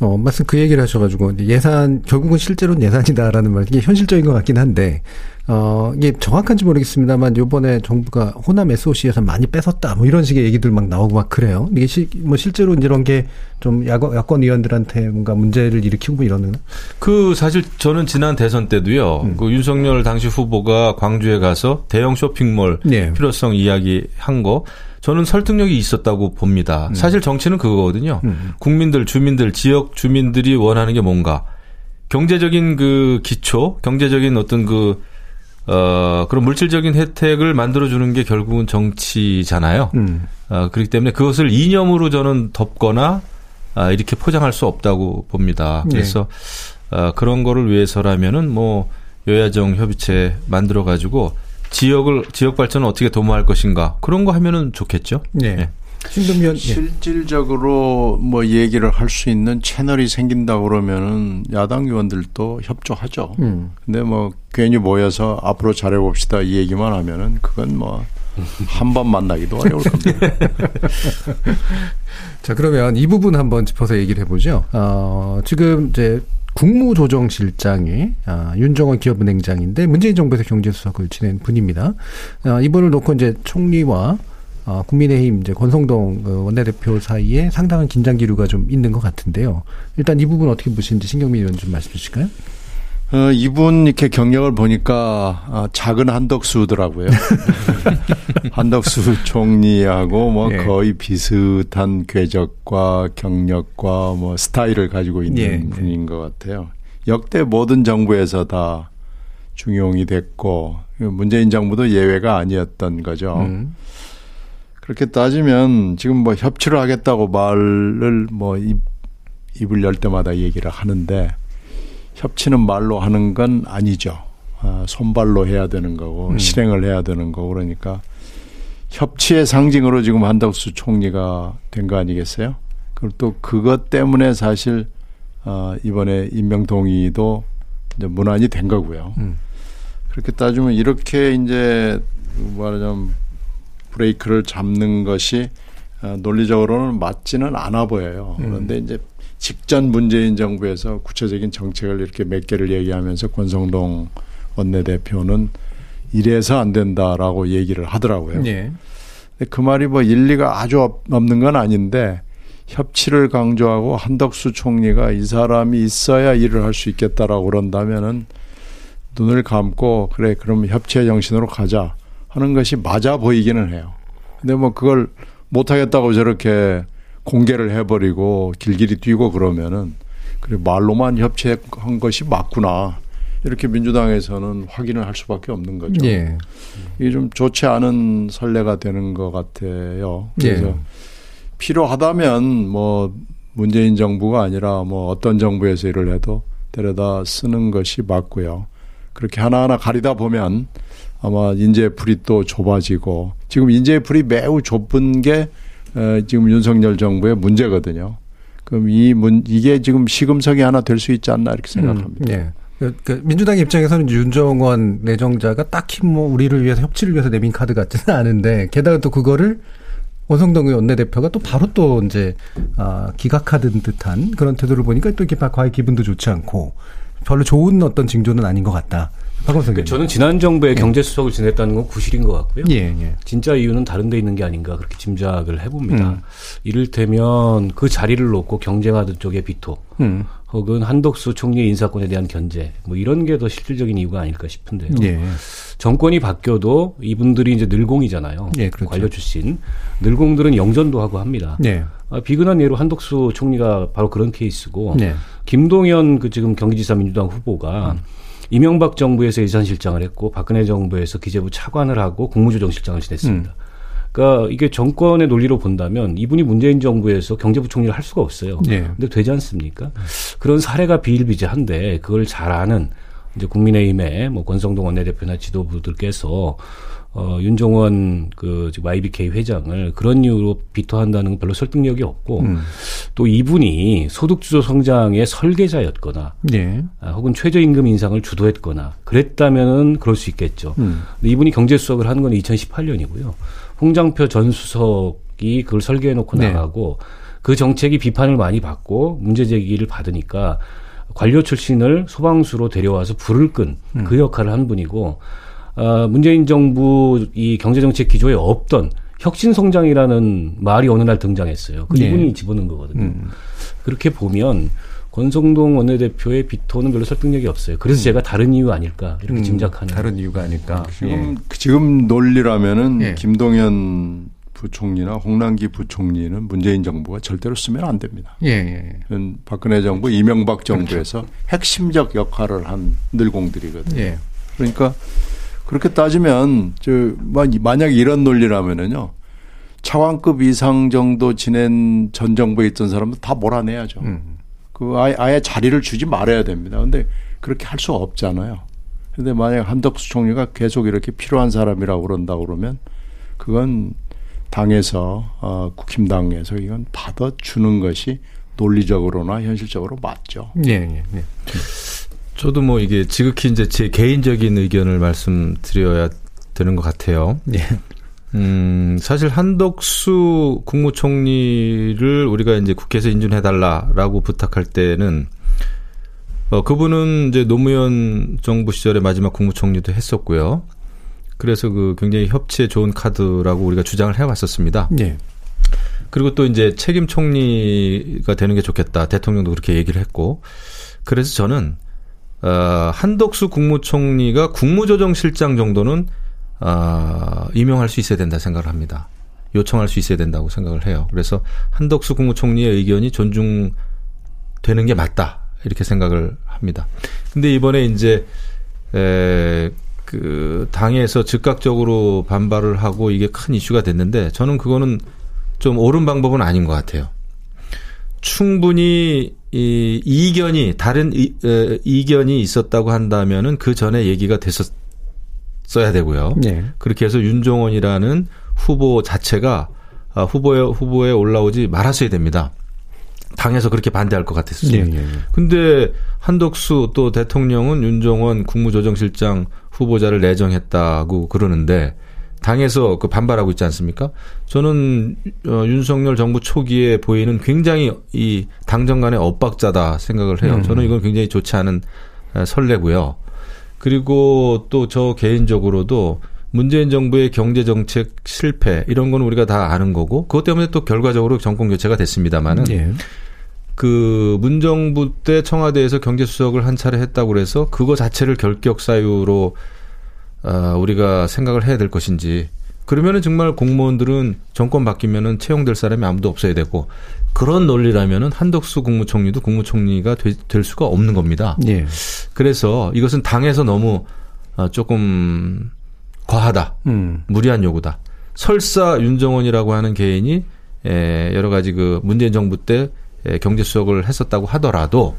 어, 말씀 그 얘기를 하셔가지고, 예산, 결국은 실제로는 예산이다라는 말, 이게 현실적인 것 같긴 한데, 어, 이게 정확한지 모르겠습니다만, 요번에 정부가 호남 SOC에서 많이 뺏었다, 뭐 이런 식의 얘기들 막 나오고 막 그래요. 이게 시, 뭐 실제로 이런 게 좀 야권, 야권 의원들한테 뭔가 문제를 일으키고 뭐 이러는? 그 사실 저는 지난 대선 때도요, 음. 그 윤석열 당시 후보가 광주에 가서 대형 쇼핑몰 네. 필요성 이야기 한 거, 저는 설득력이 있었다고 봅니다. 음. 사실 정치는 그거거든요. 음. 국민들, 주민들, 지역 주민들이 원하는 게 뭔가. 경제적인 그 기초, 경제적인 어떤 그, 어, 그런 물질적인 혜택을 만들어주는 게 결국은 정치잖아요. 음. 어, 그렇기 때문에 그것을 이념으로 저는 덮거나 아, 이렇게 포장할 수 없다고 봅니다. 네. 그래서 네. 어, 그런 거를 위해서라면은 뭐 여야정 협의체 만들어 가지고 지역을 지역 발전을 어떻게 도모할 것인가 그런 거 하면은 좋겠죠. 네. 네. 신동면 예. 실질적으로 뭐 얘기를 할 수 있는 채널이 생긴다 그러면은 야당 의원들도 협조하죠. 음. 근데 뭐 괜히 모여서 앞으로 잘해 봅시다 이 얘기만 하면은 그건 뭐 한 번 만나기도 어려울 겁니다. 자 그러면 이 부분 한번 짚어서 얘기를 해보죠. 어, 지금 이제 국무조정실장이 아, 윤정원 기업은행장인데 문재인 정부에서 경제수석을 지낸 분입니다. 아, 이분을 놓고 이제 총리와 아, 국민의힘 이제 권성동 그 원내대표 사이에 상당한 긴장 기류가 좀 있는 것 같은데요. 일단 이 부분 어떻게 보시는지 신경민 의원 좀 말씀해 주실까요? 어, 이분 이렇게 경력을 보니까 아, 작은 한덕수더라고요. 한덕수 총리하고 뭐 예. 거의 비슷한 궤적과 경력과 뭐 스타일을 가지고 있는 예. 분인 것 같아요. 역대 모든 정부에서 다 중용이 됐고 문재인 정부도 예외가 아니었던 거죠. 음. 그렇게 따지면 지금 뭐 협치를 하겠다고 말을 뭐 입, 입을 열 때마다 얘기를 하는데 협치는 말로 하는 건 아니죠. 아, 손발로 해야 되는 거고 음. 실행을 해야 되는 거고 그러니까 협치의 상징으로 지금 한덕수 총리가 된 거 아니겠어요? 그리고 또 그것 때문에 사실 어, 이번에 임명 동의도 이제 문안이 된 거고요. 음. 그렇게 따지면 이렇게 이제 말하자면 브레이크를 잡는 것이 어, 논리적으로는 맞지는 않아 보여요. 음. 그런데 이제 직전 문재인 정부에서 구체적인 정책을 이렇게 몇 개를 얘기하면서 권성동 원내대표는 이래서 안 된다라고 얘기를 하더라고요. 네. 그 말이 뭐 일리가 아주 없는 건 아닌데 협치를 강조하고 한덕수 총리가 이 사람이 있어야 일을 할 수 있겠다라고 그런다면은 눈을 감고 그래 그럼 협치의 정신으로 가자 하는 것이 맞아 보이기는 해요. 근데 뭐 그걸 못 하겠다고 저렇게 공개를 해버리고 길길이 뛰고 그러면은 그래 말로만 협치한 것이 맞구나 이렇게 민주당에서는 확인을 할 수밖에 없는 거죠. 예. 이게 좀 좋지 않은 선례가 되는 것 같아요. 그래서 예. 필요하다면 뭐 문재인 정부가 아니라 뭐 어떤 정부에서 일을 해도 데려다 쓰는 것이 맞고요. 그렇게 하나하나 가리다 보면 아마 인재 풀이 또 좁아지고 지금 인재 풀이 매우 좁은 게 지금 윤석열 정부의 문제거든요. 그럼 이 문, 이게 지금 시금석이 하나 될 수 있지 않나 이렇게 생각합니다. 음, 예. 그, 그 민주당 입장에서는 윤정원 내정자가 딱히 뭐 우리를 위해서 협치를 위해서 내민 카드 같지는 않은데 게다가 또 그거를 원성동 원내대표가 또 바로 또 이제 아, 기각하던 듯한 그런 태도를 보니까 또 이렇게 과외 기분도 좋지 않고 별로 좋은 어떤 징조는 아닌 것 같다. 그러니까 저는 지난 정부의 예. 경제수석을 지냈다는 건 구실인 것 같고요. 예, 예. 진짜 이유는 다른 데 있는 게 아닌가 그렇게 짐작을 해봅니다. 음. 이를테면 그 자리를 놓고 경쟁하던 쪽의 비토 음. 혹은 한덕수 총리의 인사권에 대한 견제 뭐 이런 게 더 실질적인 이유가 아닐까 싶은데요. 예. 정권이 바뀌어도 이분들이 이제 늘공이잖아요. 예, 그렇죠. 관료 출신 늘공들은 영전도 하고 합니다. 예. 아, 비근한 예로 한덕수 총리가 바로 그런 케이스고 예. 김동연 그 지금 경기지사 민주당 후보가 음. 이명박 정부에서 예산실장을 했고 박근혜 정부에서 기재부 차관을 하고 국무조정실장을 지냈습니다. 음. 그러니까 이게 정권의 논리로 본다면 이분이 문재인 정부에서 경제부총리를 할 수가 없어요. 네. 근데 되지 않습니까? 그런 사례가 비일비재한데 그걸 잘 아는 이제 국민의힘의 뭐 권성동 원내대표나 지도부들께서 어, 윤종원 그 지금 YBK 회장을 그런 이유로 비토한다는 건 별로 설득력이 없고 음. 또 이분이 소득주도 성장의 설계자였거나 네. 아, 혹은 최저임금 인상을 주도했거나 그랬다면은 그럴 수 있겠죠. 음. 근데 이분이 경제수석을 하는 건 2018년이고요. 홍장표 전 수석이 그걸 설계해 놓고 네. 나가고 그 정책이 비판을 많이 받고 문제 제기를 받으니까 관료 출신을 소방수로 데려와서 불을 끈그 음. 역할을 한 분이고 어, 문재인 정부 이 경제정책 기조에 없던 혁신 성장이라는 말이 어느 날 등장했어요. 그 네. 이분이 집어넣은 거거든요. 음. 그렇게 보면 권성동 원내대표의 비토는 별로 설득력이 없어요. 그래서 음. 제가 다른 이유 아닐까 이렇게 음, 짐작하는. 다른 이유가 아닐까. 지금 예. 지금 논리라면은 예. 김동연 부총리나 홍남기 부총리는 문재인 정부가 절대로 쓰면 안 됩니다. 예, 예. 예. 박근혜 정부, 이명박 정부에서 그렇죠. 핵심적 역할을 한 늘공들이거든요. 예. 그러니까 그렇게 따지면 저 만약 이런 논리라면은요. 차관급 이상 정도 지낸 전 정부에 있던 사람은 다 몰아내야죠. 음. 그 아예, 아예 자리를 주지 말아야 됩니다. 근데 그렇게 할 수 없잖아요. 근데 만약 한덕수 총리가 계속 이렇게 필요한 사람이라고 그런다 그러면 그건 당에서 어 국힘당에서 이건 받아주는 것이 논리적으로나 현실적으로 맞죠. 예, 예, 예. 저도 뭐 이게 지극히 이제 제 개인적인 의견을 말씀드려야 되는 것 같아요. 예. 음, 사실 한덕수 국무총리를 우리가 이제 국회에서 인준해달라라고 부탁할 때는 어, 그분은 이제 노무현 정부 시절에 마지막 국무총리도 했었고요. 그래서 그 굉장히 협치에 좋은 카드라고 우리가 주장을 해왔었습니다. 예. 그리고 또 이제 책임 총리가 되는 게 좋겠다. 대통령도 그렇게 얘기를 했고. 그래서 저는 어, 한덕수 국무총리가 국무조정실장 정도는 어, 임용할 수 있어야 된다 생각을 합니다. 요청할 수 있어야 된다고 생각을 해요. 그래서 한덕수 국무총리의 의견이 존중되는 게 맞다 이렇게 생각을 합니다. 근데 이번에 이제 에, 그 당에서 즉각적으로 반발을 하고 이게 큰 이슈가 됐는데 저는 그거는 좀 옳은 방법은 아닌 것 같아요. 충분히 이 이견이 다른 이, 에, 이견이 있었다고 한다면은 그 전에 얘기가 됐었어야 되고요. 네. 그렇게 해서 윤종원이라는 후보 자체가 아, 후보에 후보에 올라오지 말았어야 됩니다. 당에서 그렇게 반대할 것 같았어요. 네, 네, 네. 근데 한덕수 또 대통령은 윤종원 국무조정실장 후보자를 내정했다고 그러는데 당에서 그 반발하고 있지 않습니까? 저는 어, 윤석열 정부 초기에 보이는 굉장히 이 당정 간의 엇박자다 생각을 해요. 음. 저는 이건 굉장히 좋지 않은 설레고요. 그리고 또 저 개인적으로도 문재인 정부의 경제 정책 실패 이런 건 우리가 다 아는 거고 그것 때문에 또 결과적으로 정권 교체가 됐습니다마는 예. 그 문정부 때 청와대에서 경제 수석을 한 차례 했다고 그래서 그거 자체를 결격 사유로 어, 우리가 생각을 해야 될 것인지 그러면은 정말 공무원들은 정권 바뀌면은 채용될 사람이 아무도 없어야 되고 그런 논리라면은 한덕수 국무총리도 국무총리가 되, 될 수가 없는 겁니다. 예. 그래서 이것은 당에서 너무 어, 조금 과하다, 음. 무리한 요구다. 설사 윤정원이라고 하는 개인이 에, 여러 가지 그 문재인 정부 때 에, 경제 수석을 했었다고 하더라도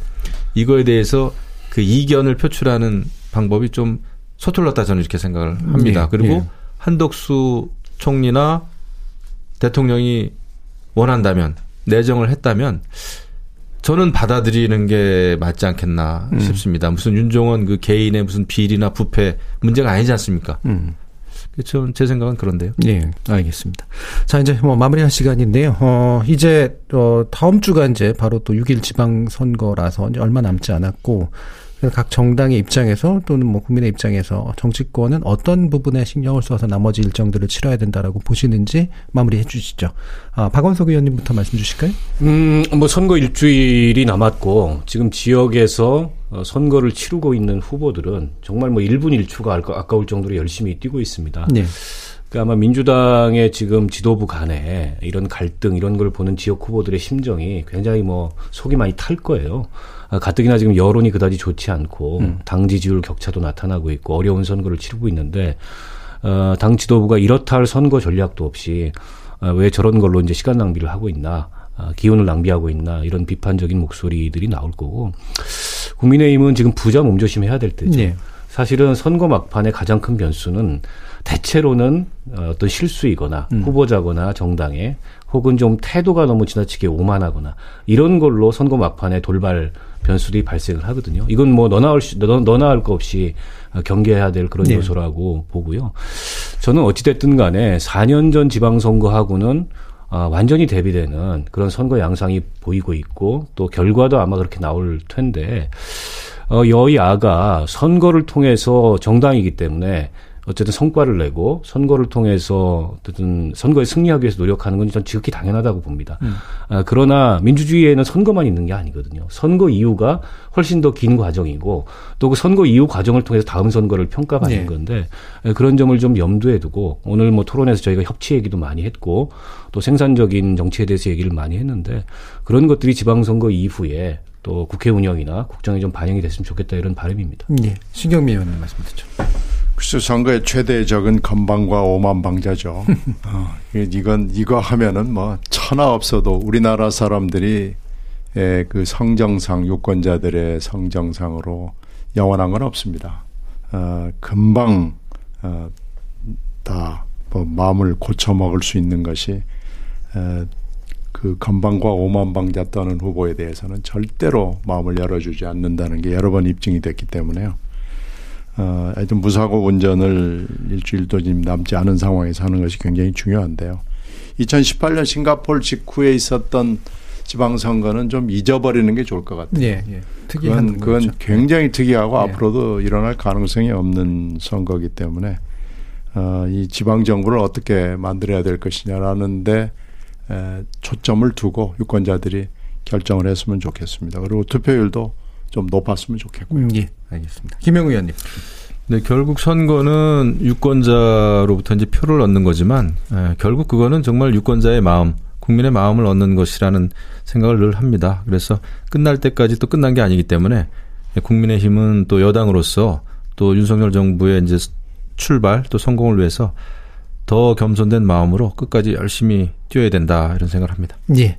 이거에 대해서 그 이견을 표출하는 방법이 좀 서툴렀다 저는 이렇게 생각을 합니다. 예, 그리고 예. 한덕수 총리나 대통령이 원한다면 내정을 했다면 저는 받아들이는 게 맞지 않겠나 음. 싶습니다. 무슨 윤종원 그 개인의 무슨 비리나 부패 문제가 아니지 않습니까? 음. 그렇죠. 제 생각은 그런데요. 예, 알겠습니다. 자, 이제 뭐 마무리할 시간인데요. 어, 이제, 어, 다음 주가 이제 바로 또 6일 지방선거라서 이제 얼마 남지 않았고, 각 정당의 입장에서 또는 뭐 국민의 입장에서 정치권은 어떤 부분에 신경을 써서 나머지 일정들을 치러야 된다라고 보시는지 마무리해 주시죠. 아, 박원석 의원님부터 말씀 주실까요? 음, 뭐 선거 일주일이 남았고 지금 지역에서 어, 선거를 치르고 있는 후보들은 정말 뭐 1분 1초가 아까울 정도로 열심히 뛰고 있습니다. 네. 그 아마 민주당의 지금 지도부 간에 이런 갈등 이런 걸 보는 지역 후보들의 심정이 굉장히 뭐 속이 많이 탈 거예요. 아, 가뜩이나 지금 여론이 그다지 좋지 않고 음. 당 지지율 격차도 나타나고 있고 어려운 선거를 치르고 있는데 어, 당 지도부가 이렇다 할 선거 전략도 없이 어, 왜 저런 걸로 이제 시간 낭비를 하고 있나 어, 기운을 낭비하고 있나 이런 비판적인 목소리들이 나올 거고 국민의힘은 지금 부자 몸조심해야 될 때죠. 네. 사실은 선거 막판의 가장 큰 변수는 대체로는 어떤 실수이거나 음. 후보자거나 정당에 혹은 좀 태도가 너무 지나치게 오만하거나 이런 걸로 선거 막판에 돌발 변수들이 발생을 하거든요. 이건 뭐 너나 할, 너, 너나 할 거 없이 경계해야 될 그런 네. 요소라고 보고요. 저는 어찌됐든 간에 4년 전 지방선거하고는 아, 완전히 대비되는 그런 선거 양상이 보이고 있고 또 결과도 아마 그렇게 나올 텐데 어, 여야가 선거를 통해서 정당이기 때문에 어쨌든 성과를 내고 선거를 통해서 어쨌든 선거에 승리하기 위해서 노력하는 건 전 지극히 당연하다고 봅니다. 음. 아, 그러나 민주주의에는 선거만 있는 게 아니거든요. 선거 이후가 훨씬 더 긴 과정이고 또 그 선거 이후 과정을 통해서 다음 선거를 평가받는 네. 건데 그런 점을 좀 염두에 두고 오늘 뭐 토론에서 저희가 협치 얘기도 많이 했고 또 생산적인 정치에 대해서 얘기를 많이 했는데 그런 것들이 지방선거 이후에 또 국회 운영이나 국정에 좀 반영이 됐으면 좋겠다 이런 바람입니다. 네. 신경미 의원님 말씀 듣죠. 글쎄 선거의 최대 적은 건방과 오만방자죠. 어, 이건 이거 하면은 뭐 천하 없어도 우리나라 사람들이 예, 그 성정상 유권자들의 성정상으로 영원한 건 없습니다. 어, 금방 어, 다 뭐 마음을 고쳐 먹을 수 있는 것이 어, 그 건방과 오만방자 떠는 후보에 대해서는 절대로 마음을 열어주지 않는다는 게 여러 번 입증이 됐기 때문에요. 어, 하여튼 무사고 운전을 일주일도 지금 남지 않은 상황에서 하는 것이 굉장히 중요한데요. 2018년 싱가폴 직후에 있었던 지방선거는 좀 잊어버리는 게 좋을 것 같아요. 예, 예. 특이한 그건, 그건 거죠. 굉장히 특이하고 예. 앞으로도 일어날 가능성이 없는 선거기 때문에 어, 이 지방 정부를 어떻게 만들어야 될 것이냐라는데 에, 초점을 두고 유권자들이 결정을 했으면 좋겠습니다. 그리고 투표율도 좀 높았으면 좋겠고요. 음, 예, 알겠습니다. 김영우 의원님. 네, 결국 선거는 유권자로부터 이제 표를 얻는 거지만 에, 결국 그거는 정말 유권자의 마음, 국민의 마음을 얻는 것이라는 생각을 늘 합니다. 그래서 끝날 때까지 또 끝난 게 아니기 때문에 국민의힘은 또 여당으로서 또 윤석열 정부의 이제 출발 또 성공을 위해서 더 겸손된 마음으로 끝까지 열심히 뛰어야 된다 이런 생각을 합니다. 예.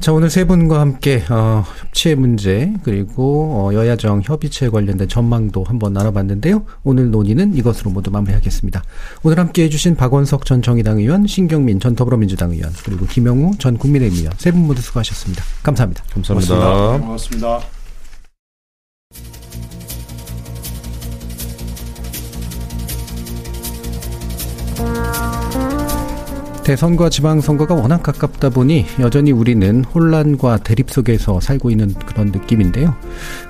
자, 오늘 세 분과 함께, 어, 협치의 문제, 그리고, 어, 여야정 협의체에 관련된 전망도 한번 나눠봤는데요. 오늘 논의는 이것으로 모두 마무리하겠습니다. 오늘 함께 해 주신 박원석 전 정의당 의원, 신경민 전 더불어민주당 의원, 그리고 김영우 전 국민의힘 의원, 세 분 모두 수고하셨습니다. 감사합니다. 감사합니다. 고맙습니다. 고맙습니다. 대선과 지방선거가 워낙 가깝다 보니 여전히 우리는 혼란과 대립 속에서 살고 있는 그런 느낌인데요.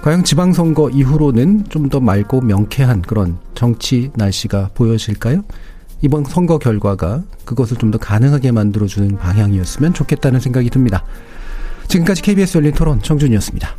과연 지방선거 이후로는 좀 더 맑고 명쾌한 그런 정치 날씨가 보여질까요? 이번 선거 결과가 그것을 좀 더 가능하게 만들어주는 방향이었으면 좋겠다는 생각이 듭니다. 지금까지 KBS 열린 토론 정준이었습니다.